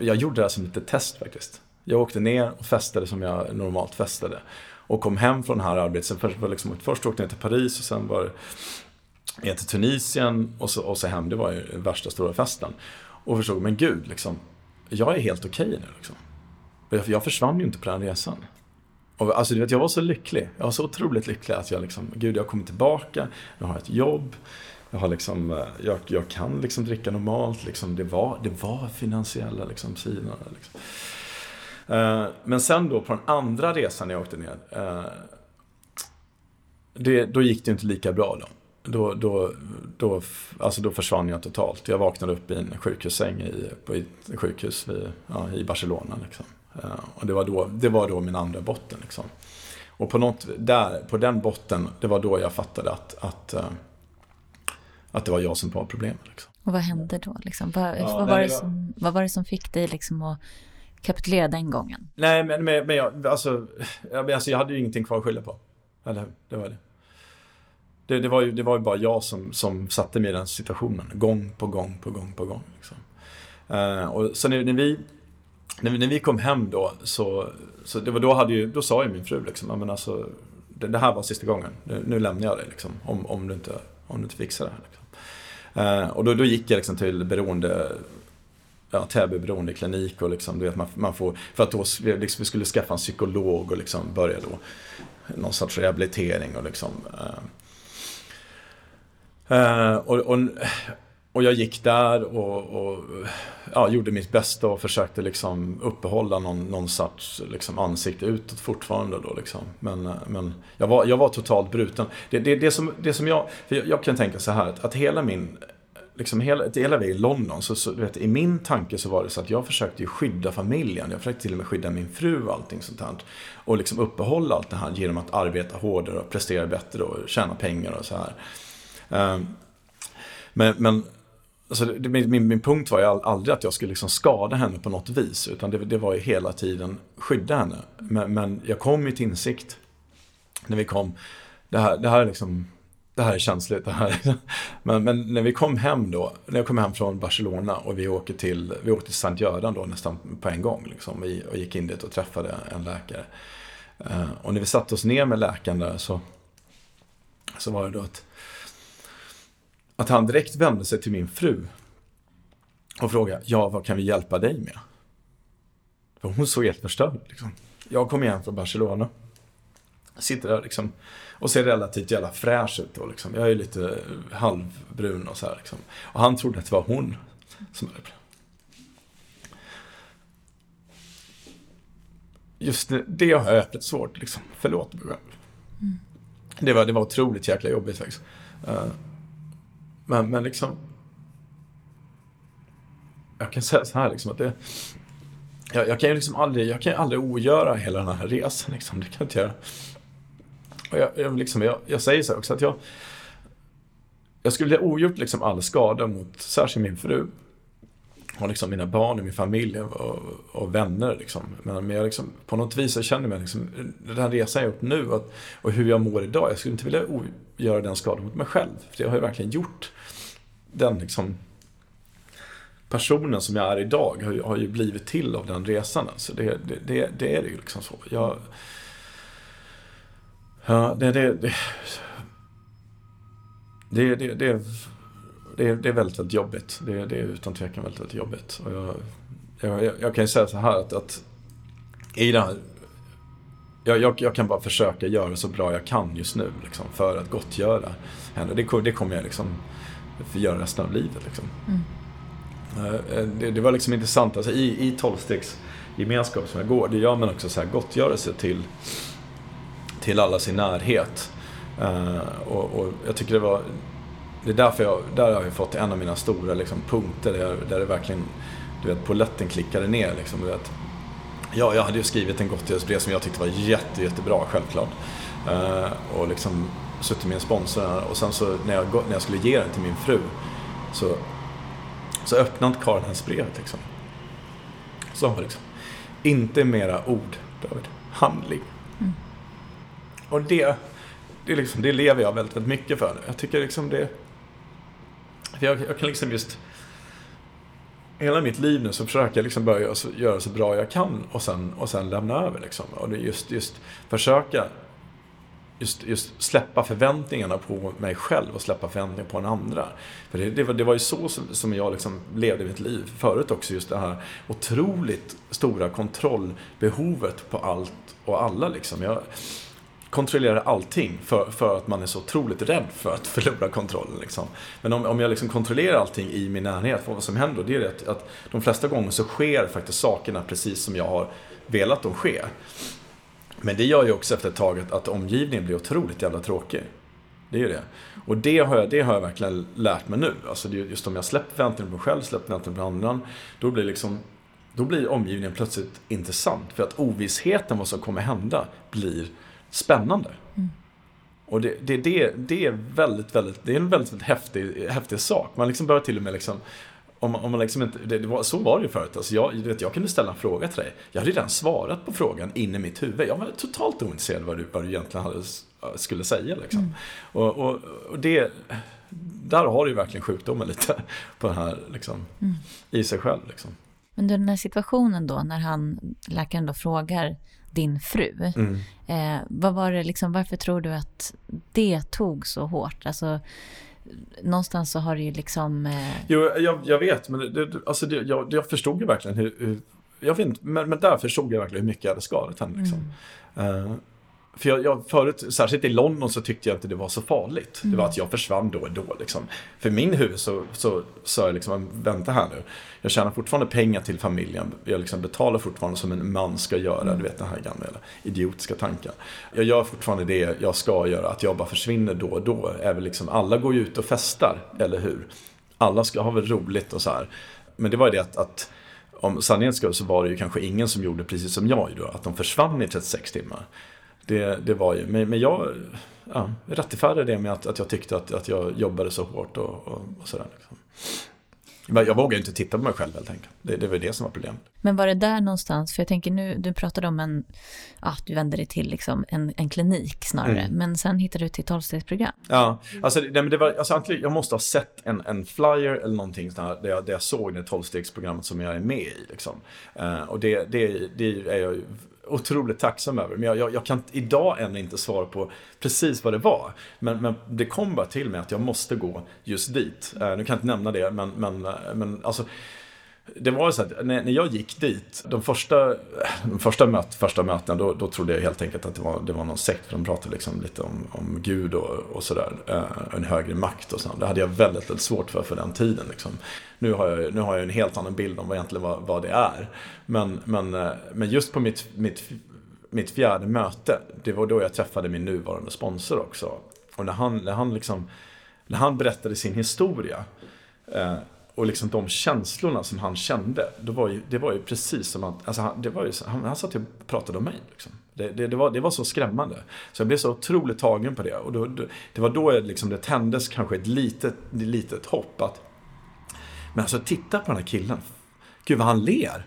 jag gjorde det här som lite test faktiskt. Jag åkte ner och festade som jag normalt festade och kom hem från det här arbetet. Först, liksom, först åkte jag till Paris och sen var jag till Tunisien och så, och så hem. Det var ju värsta stora festen. Och förstod, men gud, liksom, jag är helt okej okay nu. Liksom. Jag, jag försvann ju inte på den resan. Och, alltså, du vet, jag var så lycklig. Jag var så otroligt lycklig att jag liksom, gud, jag har kommit tillbaka, jag har ett jobb. Jag, har liksom, eh, jag, jag kan liksom dricka normalt. Liksom, det, var, det var finansiella liksom, sidorna. Liksom. Eh, men sen då på den andra resan jag åkte ner. Eh, det, då gick det inte lika bra då. Då, då, då, alltså då försvann jag totalt. Jag vaknade upp i en sjukhussäng i, på ett sjukhus i, ja, i Barcelona. Liksom. Eh, och det var, då, det var då min andra botten. Liksom. Och på, något, där, på den botten, det var då jag fattade att, att, att det var jag som var problemet. Liksom. Och vad hände då? Liksom? Vad, ja, vad, var det som, vad var det som fick dig liksom att kapitulera den gången. Nej, men, men, men jag, alltså, jag, alltså, jag hade ju ingenting kvar att skylla på. Eller Det var det. Det, det, var ju, det var ju bara jag som, som satte mig i den situationen. Gång på gång på gång på gång. Liksom. Uh, och så när, när, vi, när, vi, när vi kom hem då, så, så det var då, hade ju, då sa ju min fru liksom, men alltså, det, det här var sista gången. Nu, nu lämnar jag dig liksom, om, om, du inte, om du inte fixar det här. Liksom. Uh, och då, då gick jag liksom till beroende ja, Täby beroendeklinik och liksom, du vet, man, man får, för att då liksom, vi skulle skaffa en psykolog och liksom börja då någon sorts rehabilitering och liksom eh, eh, och, och, och jag gick där och, och ja, gjorde mitt bästa och försökte liksom uppehålla någon, någon sorts liksom ansikte utåt fortfarande. Då liksom. Men, men jag, var, jag var totalt bruten. Det, det, det, som, det som jag, jag, jag kan tänka så här att, att hela min liksom hela, hela vägen i London, så, så vet, i min tanke så var det så att jag försökte ju skydda familjen. Jag försökte till och med skydda min fru och allting sånt här. Och liksom uppehålla allt det här genom att arbeta hårdare och prestera bättre och tjäna pengar och så här. Ehm, men, men alltså, min, min, min, punkt var ju aldrig att jag skulle liksom skada henne på något vis. Utan det, det var ju hela tiden skydda henne. Men, men jag kom ju till insikt när vi kom. Det här, det här är liksom det här är känsligt. Det här. Men, men, när vi kom hem då, när jag kom hem från Barcelona och vi åkte till, vi åkte till Sankt Göran då nästan på en gång. Liksom, vi, och gick in dit och träffade en läkare. Uh, och när vi satte oss ner med läkaren där så, så var det då att, att han direkt vände sig till min fru och frågade, ja vad kan vi hjälpa dig med? För hon såg helt förstörd liksom. Jag kom igen från Barcelona. Sitter där liksom och ser relativt jävla fräsch ut då liksom. Jag är lite halvbrun och så här liksom. Och han trodde att det var hon som hade Just det, det har jag öppet svårt liksom. Förlåt mig själv. Mm. Det, var, det var otroligt jäkla jobbigt faktiskt. Uh, men, men liksom jag kan säga så här liksom att det jag, jag kan ju liksom aldrig, jag kan aldrig ogöra hela den här resan liksom. Det kan jag inte göra. Och jag, jag, liksom, jag, jag säger så också att jag, jag skulle vilja ogjort liksom all skada mot särskilt min fru. Och liksom mina barn och min familj och, och vänner. Liksom. Men, men jag liksom, på något vis så känner jag liksom, den resan jag gjort nu och, och hur jag mår idag. Jag skulle inte vilja göra den skadan mot mig själv. För jag har ju verkligen gjort den liksom, personen som jag är idag har ju, har ju blivit till av den resan. Alltså det, det, det, det är det ju liksom så. Jag, Ja, det, det, det, det, det, det, det, det är väldigt, väldigt jobbigt. Det, det är utan tvekan väldigt, väldigt jobbigt. Och jag, jag, jag kan ju säga så här att, att i det här, jag, jag, jag, kan bara försöka göra så bra jag kan just nu liksom, för att gottgöra henne. Det, det kommer jag liksom göra resten av livet. Liksom. Mm. Eh, det, det, var liksom intressant, alltså, i, i tolvstegs gemenskap som jag går, det gör man också så här gottgörelse till till alla sin närhet. Uh, och, och, jag tycker det var, det är därför jag, där har jag fått en av mina stora liksom, punkter där, jag, där det verkligen, du vet, poletten klickade ner liksom, du vet. Ja, jag hade ju skrivit en gottgörelsebrev som jag tyckte var jätte, jättebra, självklart. Uh, och liksom suttit med en sponsor och sen så när jag, när jag skulle ge den till min fru så, så öppnade inte Karin hans brev liksom. Så var liksom, inte mera ord, David, handling. Och det, det, liksom, det lever jag väldigt, väldigt mycket för nu. Jag tycker liksom det... Jag, jag kan liksom just... Hela mitt liv nu så försöker jag liksom börja göra så bra jag kan och sen, och sen lämna över. Liksom. Och det är just, just försöka just, just släppa förväntningarna på mig själv och släppa förväntningarna på den andra. För det, det, var, det var ju så som, som jag liksom levde mitt liv förut också. Just det här otroligt stora kontrollbehovet på allt och alla. Liksom. Jag, kontrollerar allting för, för att man är så otroligt rädd för att förlora kontrollen. Liksom. Men om, om jag liksom kontrollerar allting i min närhet, vad som händer, då, det är att, att de flesta gånger så sker faktiskt sakerna precis som jag har velat de sker. Men det gör ju också efter ett tag att, att omgivningen blir otroligt jävla tråkig. Det är ju det. Och det har jag, det har jag verkligen lärt mig nu. Alltså just om jag släpper förväntningarna på mig själv, släpper förväntningarna på andra, då blir liksom då blir omgivningen plötsligt intressant. För att ovissheten vad som kommer hända blir spännande. Mm. Och det, det, det, det, är väldigt, väldigt, det är en väldigt, väldigt häftig, häftig sak. Man liksom börjar till och med liksom om, om man liksom inte, det, det var, så var det ju förut. Alltså jag, vet, jag kunde ställa en fråga till dig. Jag hade redan svarat på frågan in i mitt huvud. Jag var totalt ointresserad vad du, vad du egentligen hade, skulle säga. Liksom. Mm. Och, och, och, det, där har du ju verkligen sjukdomen lite på den här, liksom, mm. i sig själv. Liksom. Men den här situationen då, när han, läkaren då frågar din fru. Mm. Eh, vad var det liksom, varför tror du att det tog så hårt? Alltså, någonstans så har det ju liksom... Eh... Jo, jag, jag, vet, men det, alltså det, jag, jag förstod ju verkligen hur, hur jag vet inte, men, men där förstod jag verkligen hur mycket jag hade skadat henne. Liksom. Mm. Uh, för jag, jag, förut, särskilt i London så tyckte jag inte det var så farligt. Mm. Det var mm. att jag försvann då och då. Liksom. För min huvud så sa så jag liksom, vänta här nu. Jag tjänar fortfarande pengar till familjen. Jag liksom betalar fortfarande som en man ska göra. Mm. Du vet den här gamla idiotiska tanken. Jag gör fortfarande det jag ska göra. Att jag bara försvinner då och då. Är liksom, alla går ju ut och festar, eller hur? Alla ska ha väl roligt och så här. Men det var ju det att, att om sanningen ska så var det ju kanske ingen som gjorde precis som jag gjorde. Att de försvann i 36 timmar. Det, det var ju, men, men jag ja, rättfärdigade det med att, att jag tyckte att, att jag jobbade så hårt och, och, och sådär. Liksom. Men jag vågar inte titta på mig själv helt enkelt. Det, det var det som var problemet. Men var det där någonstans, för jag tänker nu, du pratade om en, ja, du vände dig till liksom en, en klinik snarare, mm. men sen hittade du till tolvstegsprogram. Ja, alltså, det, det var, alltså jag måste ha sett en, en flyer eller någonting där jag, där jag såg det tolvstegsprogrammet som jag är med i. Liksom. Uh, och det, det, det är jag otroligt tacksam över. Men jag, jag, jag, kan idag ännu inte svara på precis vad det var. Men, men det kom bara till mig att jag måste gå just dit. Uh, nu kan jag inte nämna det, men, men, uh, men alltså det var så att när, när jag gick dit, de första, de första, möt, första mötena, då, då trodde jag helt enkelt att det var, det var någon sekt. För de pratade liksom lite om, om Gud och, och sådär. Eh, en högre makt och sådär. Det hade jag väldigt, väldigt svårt för för den tiden. Liksom. Nu, har jag, nu har jag en helt annan bild om vad egentligen vad, vad det är. Men, men, eh, men just på mitt, mitt, mitt fjärde möte, det var då jag träffade min nuvarande sponsor också. Och när han, när han, liksom, när han berättade sin historia eh, och liksom de känslorna som han kände, det var ju, det var ju precis som att, alltså han, det var ju, han, han satt och pratade om mig. Liksom. Det, det, det, var, det var så skrämmande. Så jag blev så otroligt tagen på det. Och då, det var då jag, liksom, det tändes kanske ett litet, litet hopp att, men alltså titta på den här killen. Gud vad han ler.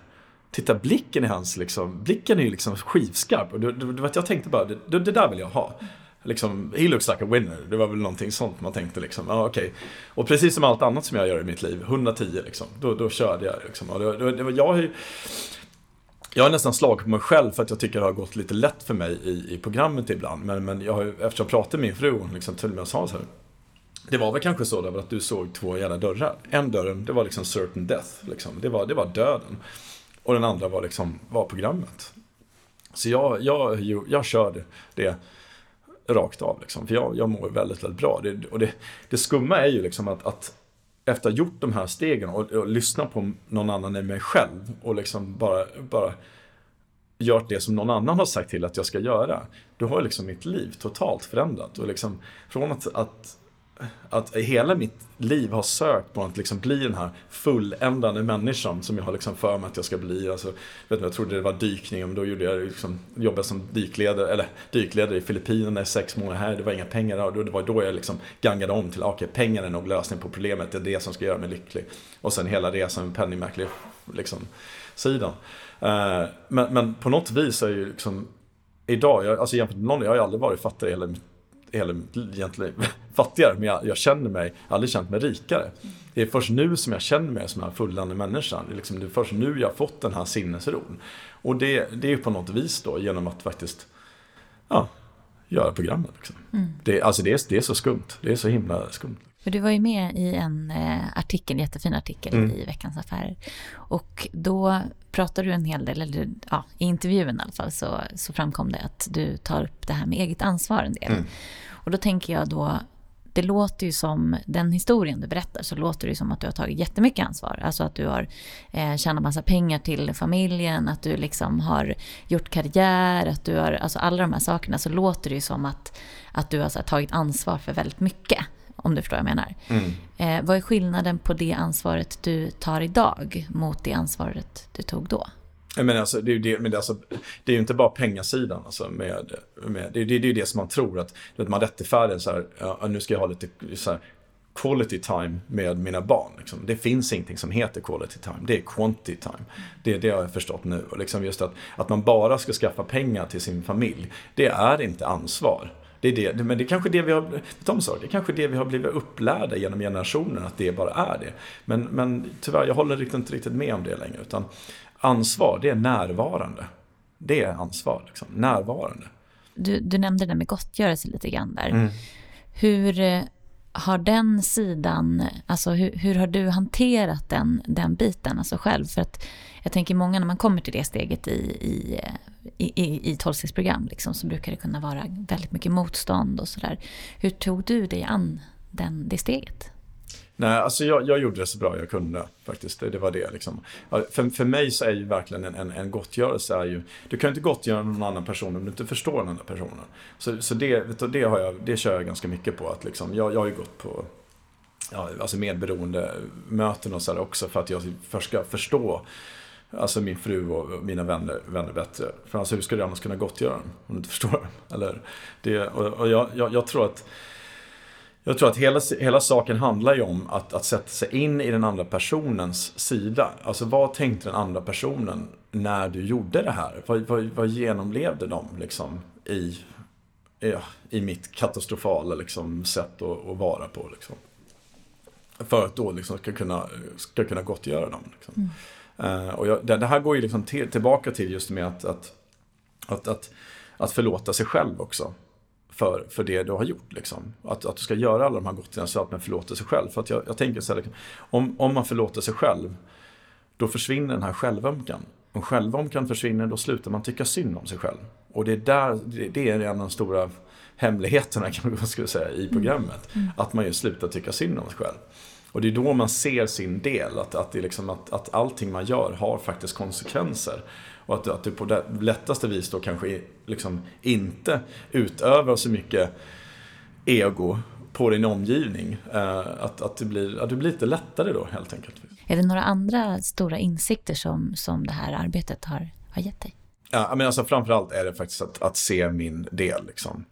Titta blicken i hans, liksom, blicken är ju liksom skivskarp. Och det, det, det, jag tänkte bara, det, det där vill jag ha liksom, he looks like a winner. Det var väl någonting sånt man tänkte liksom. Ja, okay. Och precis som allt annat som jag gör i mitt liv, 110 liksom. Då, då körde jag liksom. Och det, det, det var, jag har jag har nästan slagit på mig själv för att jag tycker det har gått lite lätt för mig i, i programmet ibland. Men, men jag har, eftersom jag pratade med min fru, hon liksom till och med sa så här. Det var väl kanske så att du såg två jävla dörrar. En dörren, det var liksom certain death. Liksom. Det, var, det var döden. Och den andra var liksom, var programmet. Så jag, jag, jag körde det rakt av. Liksom. För jag, jag mår väldigt, väldigt bra. Det, och det, det skumma är ju liksom att, att efter att ha gjort de här stegen och, och lyssnat på någon annan än mig själv och liksom bara, bara gjort det som någon annan har sagt till att jag ska göra. Då har liksom mitt liv totalt förändrat. Och liksom, från att, att att hela mitt liv har sökt på att liksom bli den här fulländande människan som jag har liksom för mig att jag ska bli. Alltså, vet du, jag trodde det var dykning, men då gjorde jag liksom, jobbade som dykledare, eller dykledare i Filippinerna i sex månader här. Det var inga pengar och det var då jag liksom gangade om till, okej, okay, pengar är nog lösningen på problemet, det är det som ska göra mig lycklig. Och sen hela resan med penningmäklig liksom, sidan. Uh, men, men, på något vis är ju liksom, idag, jag, alltså jämfört med någon, jag har ju aldrig varit fattig i hela mitt mitt egentligen fattigare, men jag, jag, känner mig, jag har aldrig känt mig rikare. Det är först nu som jag känner mig som en fullande människa. Det är, liksom, det är först nu jag har fått den här sinnesron. Och det, det är på något vis då genom att faktiskt ja, göra programmet. Liksom. Mm. Det, alltså det, är, det är så skumt. Det är så himla skumt. För du var ju med i en eh, artikel, en jättefin artikel mm. i Veckans Affärer. Och då pratade du en hel del, eller ja, i intervjun i alla fall, så, så framkom det att du tar upp det här med eget ansvar en del. Mm. Och då tänker jag då, det låter ju som, den historien du berättar, så låter det som att du har tagit jättemycket ansvar. Alltså att du har eh, tjänat massa pengar till familjen, att du liksom har gjort karriär, att du har, alltså alla de här sakerna, så låter det ju som att, att du har här, tagit ansvar för väldigt mycket om du förstår vad jag menar. Mm. Eh, vad är skillnaden på det ansvaret du tar idag mot det ansvaret du tog då? Men alltså, det, är ju det, men det, alltså, det är ju inte bara pengasidan. Alltså, med, med, det, det, det är ju det som man tror att vet, man rättfärdigar så här, ja, nu ska jag ha lite så här, quality time med mina barn. Liksom. Det finns ingenting som heter quality time, det är quantity time. Det, det har jag förstått nu. Och liksom just att, att man bara ska skaffa pengar till sin familj, det är inte ansvar. Det är det, men det är kanske det vi har, de saker, det är kanske det vi har blivit upplärda genom generationer, att det bara är det. Men, men tyvärr, jag håller inte riktigt med om det längre. Utan ansvar, det är närvarande. Det är ansvar, liksom, närvarande. Du, du nämnde det där med gottgörelse lite grann där. Mm. Hur eh, har den sidan, alltså hur, hur, har du hanterat den, den biten alltså själv? För att jag tänker många när man kommer till det steget i, i, i, i, i tolvstegsprogram liksom, så brukar det kunna vara väldigt mycket motstånd och sådär. Hur tog du dig an den, det steget? Nej, alltså jag, jag, gjorde det så bra jag kunde faktiskt. Det, det var det liksom. För, för mig så är ju verkligen en, en, en gottgörelse är ju, du kan ju inte gottgöra någon annan person om du inte förstår den andra personen. Så, så det, det, har jag, det kör jag ganska mycket på. Att liksom, jag, jag har ju gått på ja, alltså medberoende möten och sådär också för att jag först ska förstå Alltså min fru och mina vänner, vänner bättre. För alltså hur ska du annars kunna gottgöra dem om du inte förstår dem? Eller det, och, och jag, jag, jag, tror att jag tror att hela, hela saken handlar ju om att, att sätta sig in i den andra personens sida. Alltså vad tänkte den andra personen när du gjorde det här? Vad, vad, vad genomlevde de liksom i, ja, i mitt katastrofala liksom, sätt att, att vara på? Liksom. För att då liksom ska kunna, ska kunna gottgöra dem. Liksom. Mm. Uh, och jag, det, det, här går ju liksom till, tillbaka till just med att, att, att, att, att förlåta sig själv också. För, för det du har gjort. Liksom. Att, att du ska göra alla de här gottorna så att man förlåter sig själv. För att jag, jag tänker så här, liksom, om, om man förlåter sig själv, då försvinner den här självömkan. Om självömkan försvinner, då slutar man tycka synd om sig själv. Och det är, där, det, det är en av de stora hemligheterna kan man skulle säga, i programmet. Mm. Mm. Att man ju slutar tycka synd om sig själv. Och det är då man ser sin del, att, att, det liksom att, att allting man gör har faktiskt konsekvenser. Och att, att du på det lättaste vis då kanske liksom inte utövar så mycket ego på din omgivning. Eh, att, att, det blir, att det blir lite lättare då helt enkelt. Är det några andra stora insikter som, som det här arbetet har, har gett dig? Ja, men alltså framförallt är det faktiskt att, att se min del. Liksom.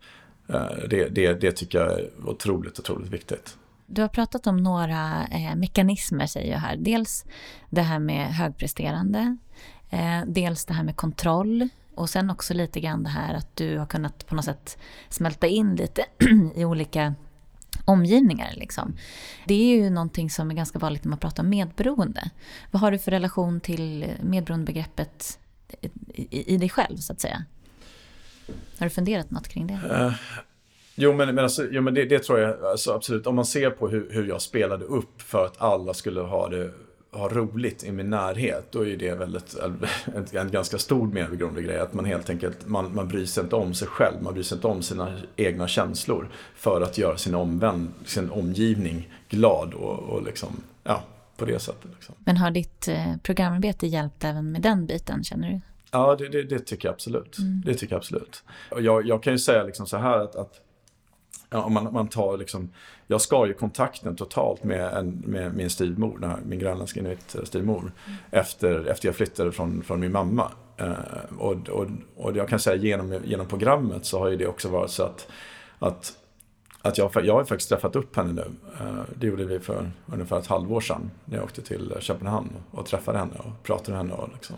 Eh, det, det, det tycker jag är otroligt, otroligt viktigt. Du har pratat om några eh, mekanismer säger jag här. Dels det här med högpresterande, eh, dels det här med kontroll och sen också lite grann det här att du har kunnat på något sätt smälta in lite i olika omgivningar. Liksom. Det är ju någonting som är ganska vanligt när man pratar om medberoende. Vad har du för relation till medberoendebegreppet i, i dig själv så att säga? Har du funderat något kring det? Uh, Jo, men, men, alltså, jo, men det, det tror jag alltså, absolut. Om man ser på hur, hur jag spelade upp för att alla skulle ha det ha roligt i min närhet, då är det väldigt, en, en ganska stor medberoende grej. Att man helt enkelt, man, man bryr sig inte om sig själv, man bryr sig inte om sina egna känslor för att göra sin, omvänd, sin omgivning glad och, och liksom, ja, på det sättet. Liksom. Men har ditt eh, programarbete hjälpt även med den biten, känner du? Ja, det, det, det tycker jag absolut. Mm. Det tycker jag absolut. Och jag, jag kan ju säga liksom så här att, att ja, man, man tar liksom, jag skar ju kontakten totalt med, en, med min styvmor, min grönländska inuit-styvmor, mm. efter, efter jag flyttade från, från min mamma. Uh, och, och, och jag kan säga genom, genom programmet så har ju det också varit så att, att, att jag, jag har faktiskt träffat upp henne nu. Uh, det gjorde vi för ungefär ett halvår sedan när jag åkte till Köpenhamn och träffade henne och pratade med henne. Och, liksom.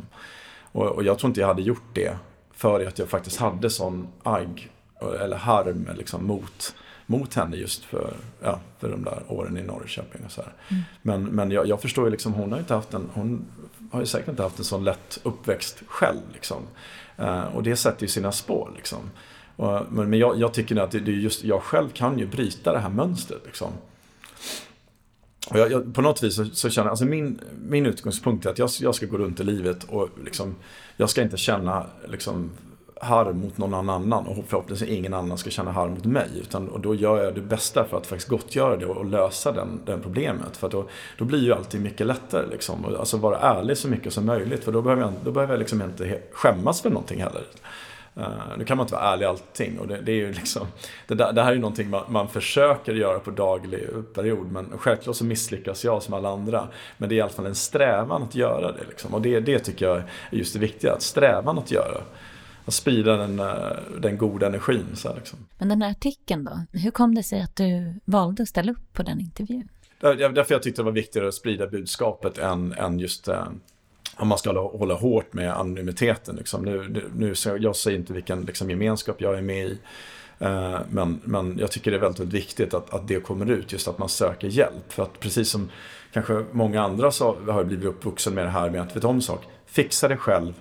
och, och jag tror inte jag hade gjort det för att jag faktiskt hade sån agg eller harm liksom, mot mot henne just för, ja, för de där åren i Norrköping. Och så mm. Men, men jag, jag, förstår ju liksom, hon har inte haft en, hon har ju säkert inte haft en sån lätt uppväxt själv. Liksom. Uh, och det sätter ju sina spår. Liksom. Och, men men jag, jag, tycker att det, det är just, jag själv kan ju bryta det här mönstret. Liksom. Och jag, jag, på något vis så, så, känner jag, alltså min, min utgångspunkt är att jag, jag ska gå runt i livet och liksom, jag ska inte känna liksom, harm mot någon annan och förhoppningsvis ingen annan ska känna harm mot mig. Utan, och då gör jag det bästa för att faktiskt gottgöra det och lösa den, den problemet. För då, då blir ju allting mycket lättare. Liksom. Och, alltså vara ärlig så mycket som möjligt. För då behöver jag, då behöver jag liksom inte skämmas för någonting heller. Uh, nu kan man inte vara ärlig i allting. Och det, det är ju liksom, det, där, det, här är ju någonting man, man försöker göra på daglig period. Men självklart så misslyckas jag som alla andra. Men det är i alla fall en strävan att göra det. Liksom. Och det, det tycker jag är just det viktiga. Att strävan att göra att sprida den, eh, den goda energin. Så liksom. Men den här artikeln då, hur kom det sig att du valde att ställa upp på den intervjun? Därför jag tyckte det var viktigare att sprida budskapet än, än just eh, om man ska hålla, hålla hårt med anonymiteten. Liksom. Nu, nu, jag säger inte vilken liksom, gemenskap jag är med i. Eh, men, men jag tycker det är väldigt viktigt att, att det kommer ut, just att man söker hjälp. För att precis som kanske många andra så har blivit uppvuxen med det här med att vet om sak, fixa det själv,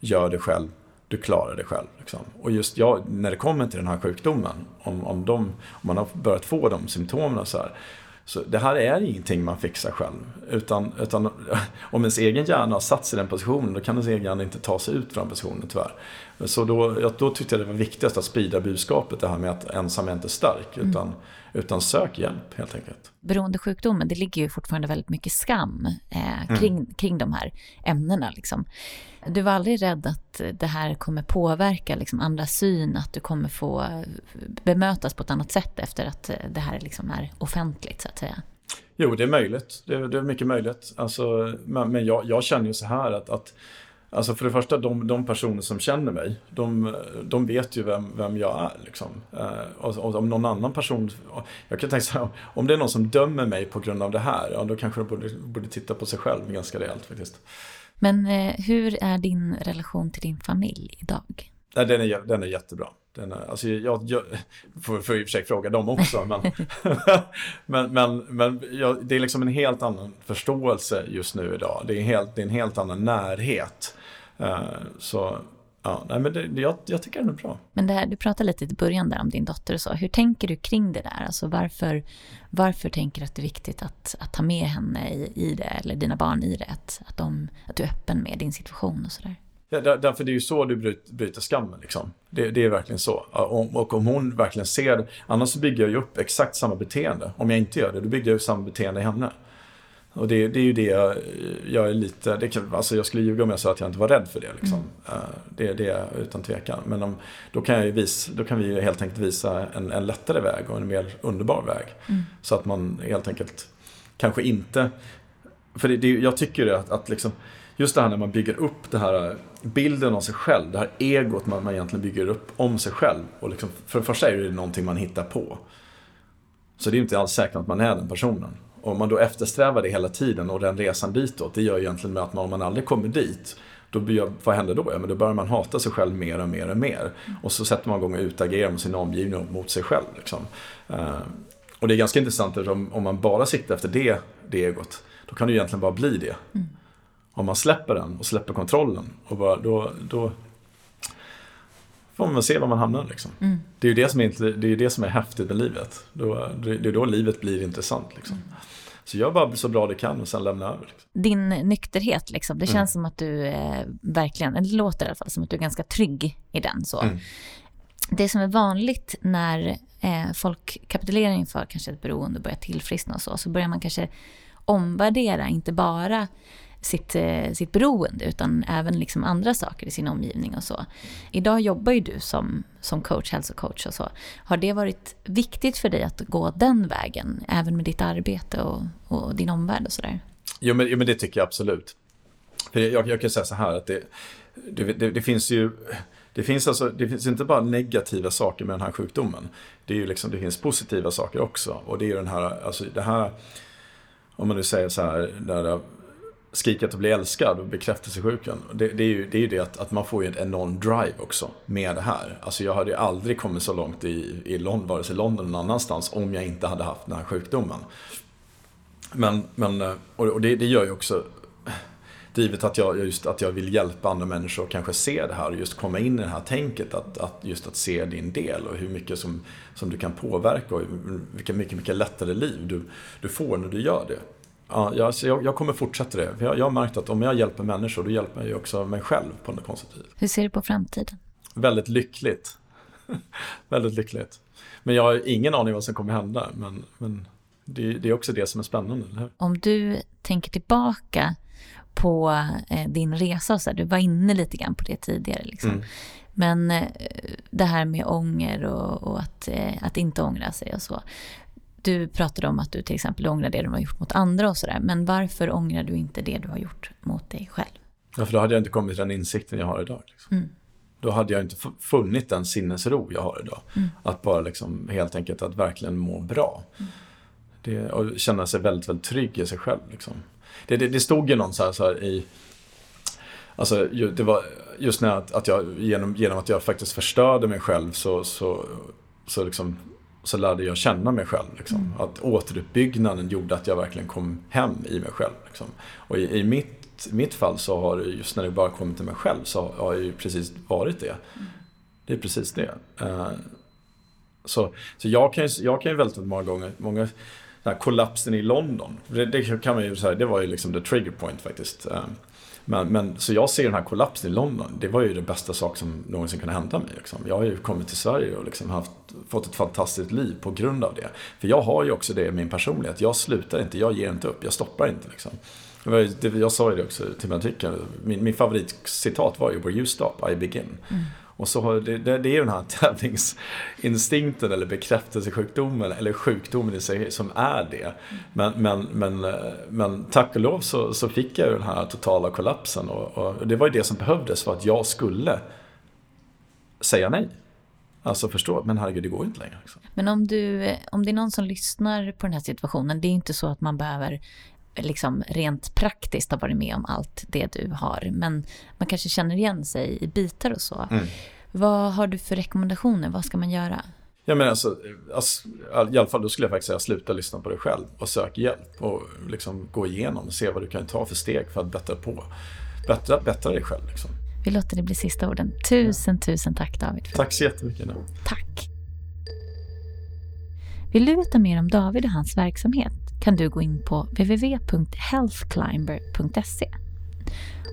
gör det själv, du klarar det själv. Liksom. Och just jag, när det kommer till den här sjukdomen, om, om, de, om man har börjat få de symptomen så här, så det här är ingenting man fixar själv. Utan, utan om ens egen hjärna har satt sig i den positionen, då kan ens egen hjärna inte ta sig ut från positionen tyvärr. Så då, då tyckte jag det var viktigast att sprida budskapet, det här med att ensam är inte stark. Mm. Utan, utan sök hjälp helt enkelt. Beroendesjukdomen, det ligger ju fortfarande väldigt mycket skam eh, mm. kring, mm. kring de här ämnena. Liksom. Du var aldrig rädd att det här kommer påverka liksom, andras syn, att du kommer få bemötas på ett annat sätt efter att det här liksom är offentligt, så att säga? Jo, det är möjligt. Det är, det är mycket möjligt. Alltså, men men jag, jag känner ju så här att, att Alltså för det första, de, de personer som känner mig, de, de vet ju vem, vem jag är. Liksom. Eh, och, och, om någon annan person, jag kan tänka så här, om det är någon som dömer mig på grund av det här, ja, då kanske de borde, borde titta på sig själv ganska rejält faktiskt. Men eh, hur är din relation till din familj idag? Nej, den, är, den är jättebra. Den är, alltså jag, jag får, får i och för sig fråga dem också, men, men, men, men jag, det är liksom en helt annan förståelse just nu idag. Det är, helt, det är en helt annan närhet. Uh, så ja, nej, men det, jag, jag tycker den är bra. Men det här, du pratade lite i början där om din dotter och så. Hur tänker du kring det där? Alltså varför, varför tänker du att det är viktigt att, att ta med henne i, i det, eller dina barn i det? Att, att, de, att du är öppen med din situation och sådär? Ja, därför det är ju så du bryter, bryter skammen. Liksom. Det, det, är verkligen så. Och, och, om hon verkligen ser det, annars så bygger jag ju upp exakt samma beteende. Om jag inte gör det, då bygger jag ju samma beteende i henne. Och det, det är ju det jag, jag är lite, det kan, alltså jag skulle ljuga om jag sa att jag inte var rädd för det. Liksom. Mm. Det, det är utan tvekan. Men om, då, kan jag visa, då kan vi helt enkelt visa en, en lättare väg och en mer underbar väg. Mm. Så att man helt enkelt kanske inte, för det, det, jag tycker att, att liksom, just det här när man bygger upp det här bilden av sig själv, det här egot man, man egentligen bygger upp om sig själv. Och liksom, för det första är det någonting man hittar på. Så det är inte alls säkert att man är den personen. Om man då eftersträvar det hela tiden och den resan ditåt, det gör egentligen med att man, om man aldrig kommer dit, då blir, vad händer då? Ja, men då börjar man hata sig själv mer och mer och mer. Och så sätter man igång och utagerar mot sin omgivning och mot sig själv. Liksom. Uh, och det är ganska intressant om, om man bara siktar efter det, det egot, då kan det egentligen bara bli det. Mm. Om man släpper den och släpper kontrollen, och bara, då, då får man se var man hamnar. Liksom. Mm. Det är ju det som är, det är, det som är häftigt med livet. Då, det är då livet blir intressant. Liksom. Mm. Så gör bara så bra du kan och sen lämna över. Liksom. Din nykterhet, liksom, det känns mm. som att du eh, verkligen, det låter i alla fall som att du är ganska trygg i den. Så. Mm. Det som är vanligt när eh, folk kapitulerar inför kanske ett beroende och börjar tillfriskna och så, så börjar man kanske omvärdera, inte bara sitt, eh, sitt beroende utan även liksom andra saker i sin omgivning och så. Idag jobbar ju du som, som coach, hälsocoach och så. Har det varit viktigt för dig att gå den vägen, även med ditt arbete och, och din omvärld och sådär? Jo men, jo, men det tycker jag absolut. För jag, jag kan säga så här att det, det, det, det finns ju det finns, alltså, det finns inte bara negativa saker med den här sjukdomen. Det, är ju liksom, det finns positiva saker också. Och det är ju den här, alltså det här, om man nu säger så här, där skriket att bli älskad och bekräftelsesjukan. Det, det, är ju det, är ju det att, att man får ju en enorm drive också med det här. Alltså jag hade ju aldrig kommit så långt i, i London, vare sig London eller någon annanstans om jag inte hade haft den här sjukdomen. Men, men eh, och det, det gör ju också drivet att jag, just att jag vill hjälpa andra människor att kanske se det här och just komma in i det här tänket att, att just att se din del och hur mycket som, som du kan påverka och vilka mycket, mycket lättare liv du, du får när du gör det. Ja, jag, jag kommer fortsätta det. Jag, jag har märkt att om jag hjälper människor, då hjälper jag ju också mig själv på något konstigt vis. Hur ser du på framtiden? Väldigt lyckligt. Väldigt lyckligt. Men jag har ingen aning vad som kommer hända. Men, men det, det, är också det som är spännande. Eller? Om du tänker tillbaka på eh, din resa, så här, du var inne lite grann på det tidigare. Liksom. Mm. Men eh, det här med ånger och, och att, eh, att inte ångra sig och så. Du pratade om att du till exempel ångrar det du har gjort mot andra och sådär. Men varför ångrar du inte det du har gjort mot dig själv? Ja, för då hade jag inte kommit till den insikten jag har idag. Liksom. Mm. Då hade jag inte funnit den sinnesro jag har idag. Mm. Att bara liksom, helt enkelt att verkligen må bra. Mm. Det, och känna sig väldigt, väldigt trygg i sig själv. Liksom. Det, det, det stod ju någon så här, så här i... Alltså, det var just när att, att jag, genom, genom att jag faktiskt förstörde mig själv så, så så, liksom, så lärde jag känna mig själv. Liksom. Mm. Att återuppbyggnaden gjorde att jag verkligen kom hem i mig själv. Liksom. Och i, i mitt, mitt fall så har det just när det bara kommit till mig själv så har det ju precis varit det. Mm. Det är precis det. Uh, så, så jag kan ju, jag kan ju väldigt många gånger, många, den här kollapsen i London, det, det kan man ju säga, det var ju liksom the trigger point faktiskt. Uh, men, men, så jag ser den här kollapsen i London, det var ju den bästa sak som någonsin kunde hända mig. Liksom. Jag har ju kommit till Sverige och liksom haft, fått ett fantastiskt liv på grund av det. För jag har ju också det i min personlighet, jag slutar inte, jag ger inte upp, jag stoppar inte. Liksom. Jag sa ju det också till min artikel, min, min favoritcitat var ju “Where you stop, I begin”. Mm. Och så har det, det, det är den här tävlingsinstinkten eller bekräftelsesjukdomen eller sjukdomen i sig som är det. Men, men, men, eh, men tack och lov så, så fick jag den här totala kollapsen och, och, det var ju det som behövdes för att jag skulle säga nej. Alltså förstå, men herregud det går inte längre. Liksom. Men om, du, om det är någon som lyssnar på den här situationen, det är inte så att man behöver liksom rent praktiskt har varit med om allt det du har. Men man kanske känner igen sig i bitar och så. Mm. Vad har du för rekommendationer? Vad ska man göra? Ja, men alltså, alltså, I alla fall då skulle jag faktiskt säga sluta lyssna på dig själv och sök hjälp. Och liksom gå igenom och se vad du kan ta för steg för att bättra på. Bättra, bättra dig själv. Liksom. Vi låter det bli sista orden. Tusen, ja. tusen tack David. Tack så jättemycket. Tack. Vill du veta mer om David och hans verksamhet kan du gå in på www.healthclimber.se.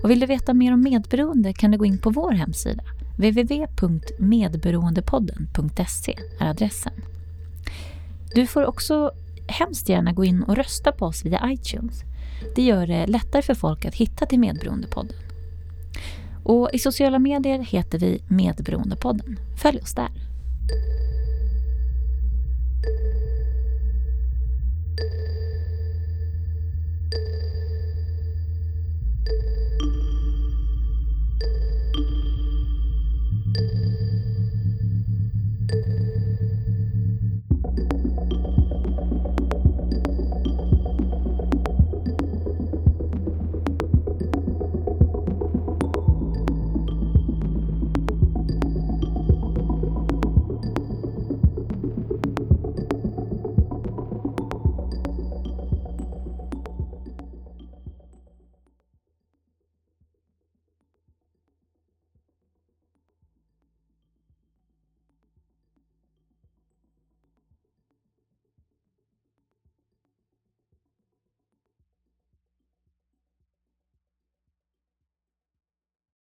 Och vill du veta mer om medberoende kan du gå in på vår hemsida. www.medberoendepodden.se är adressen. Du får också hemskt gärna gå in och rösta på oss via iTunes. Det gör det lättare för folk att hitta till Medberoendepodden. Och I sociala medier heter vi Medberoendepodden. Följ oss där.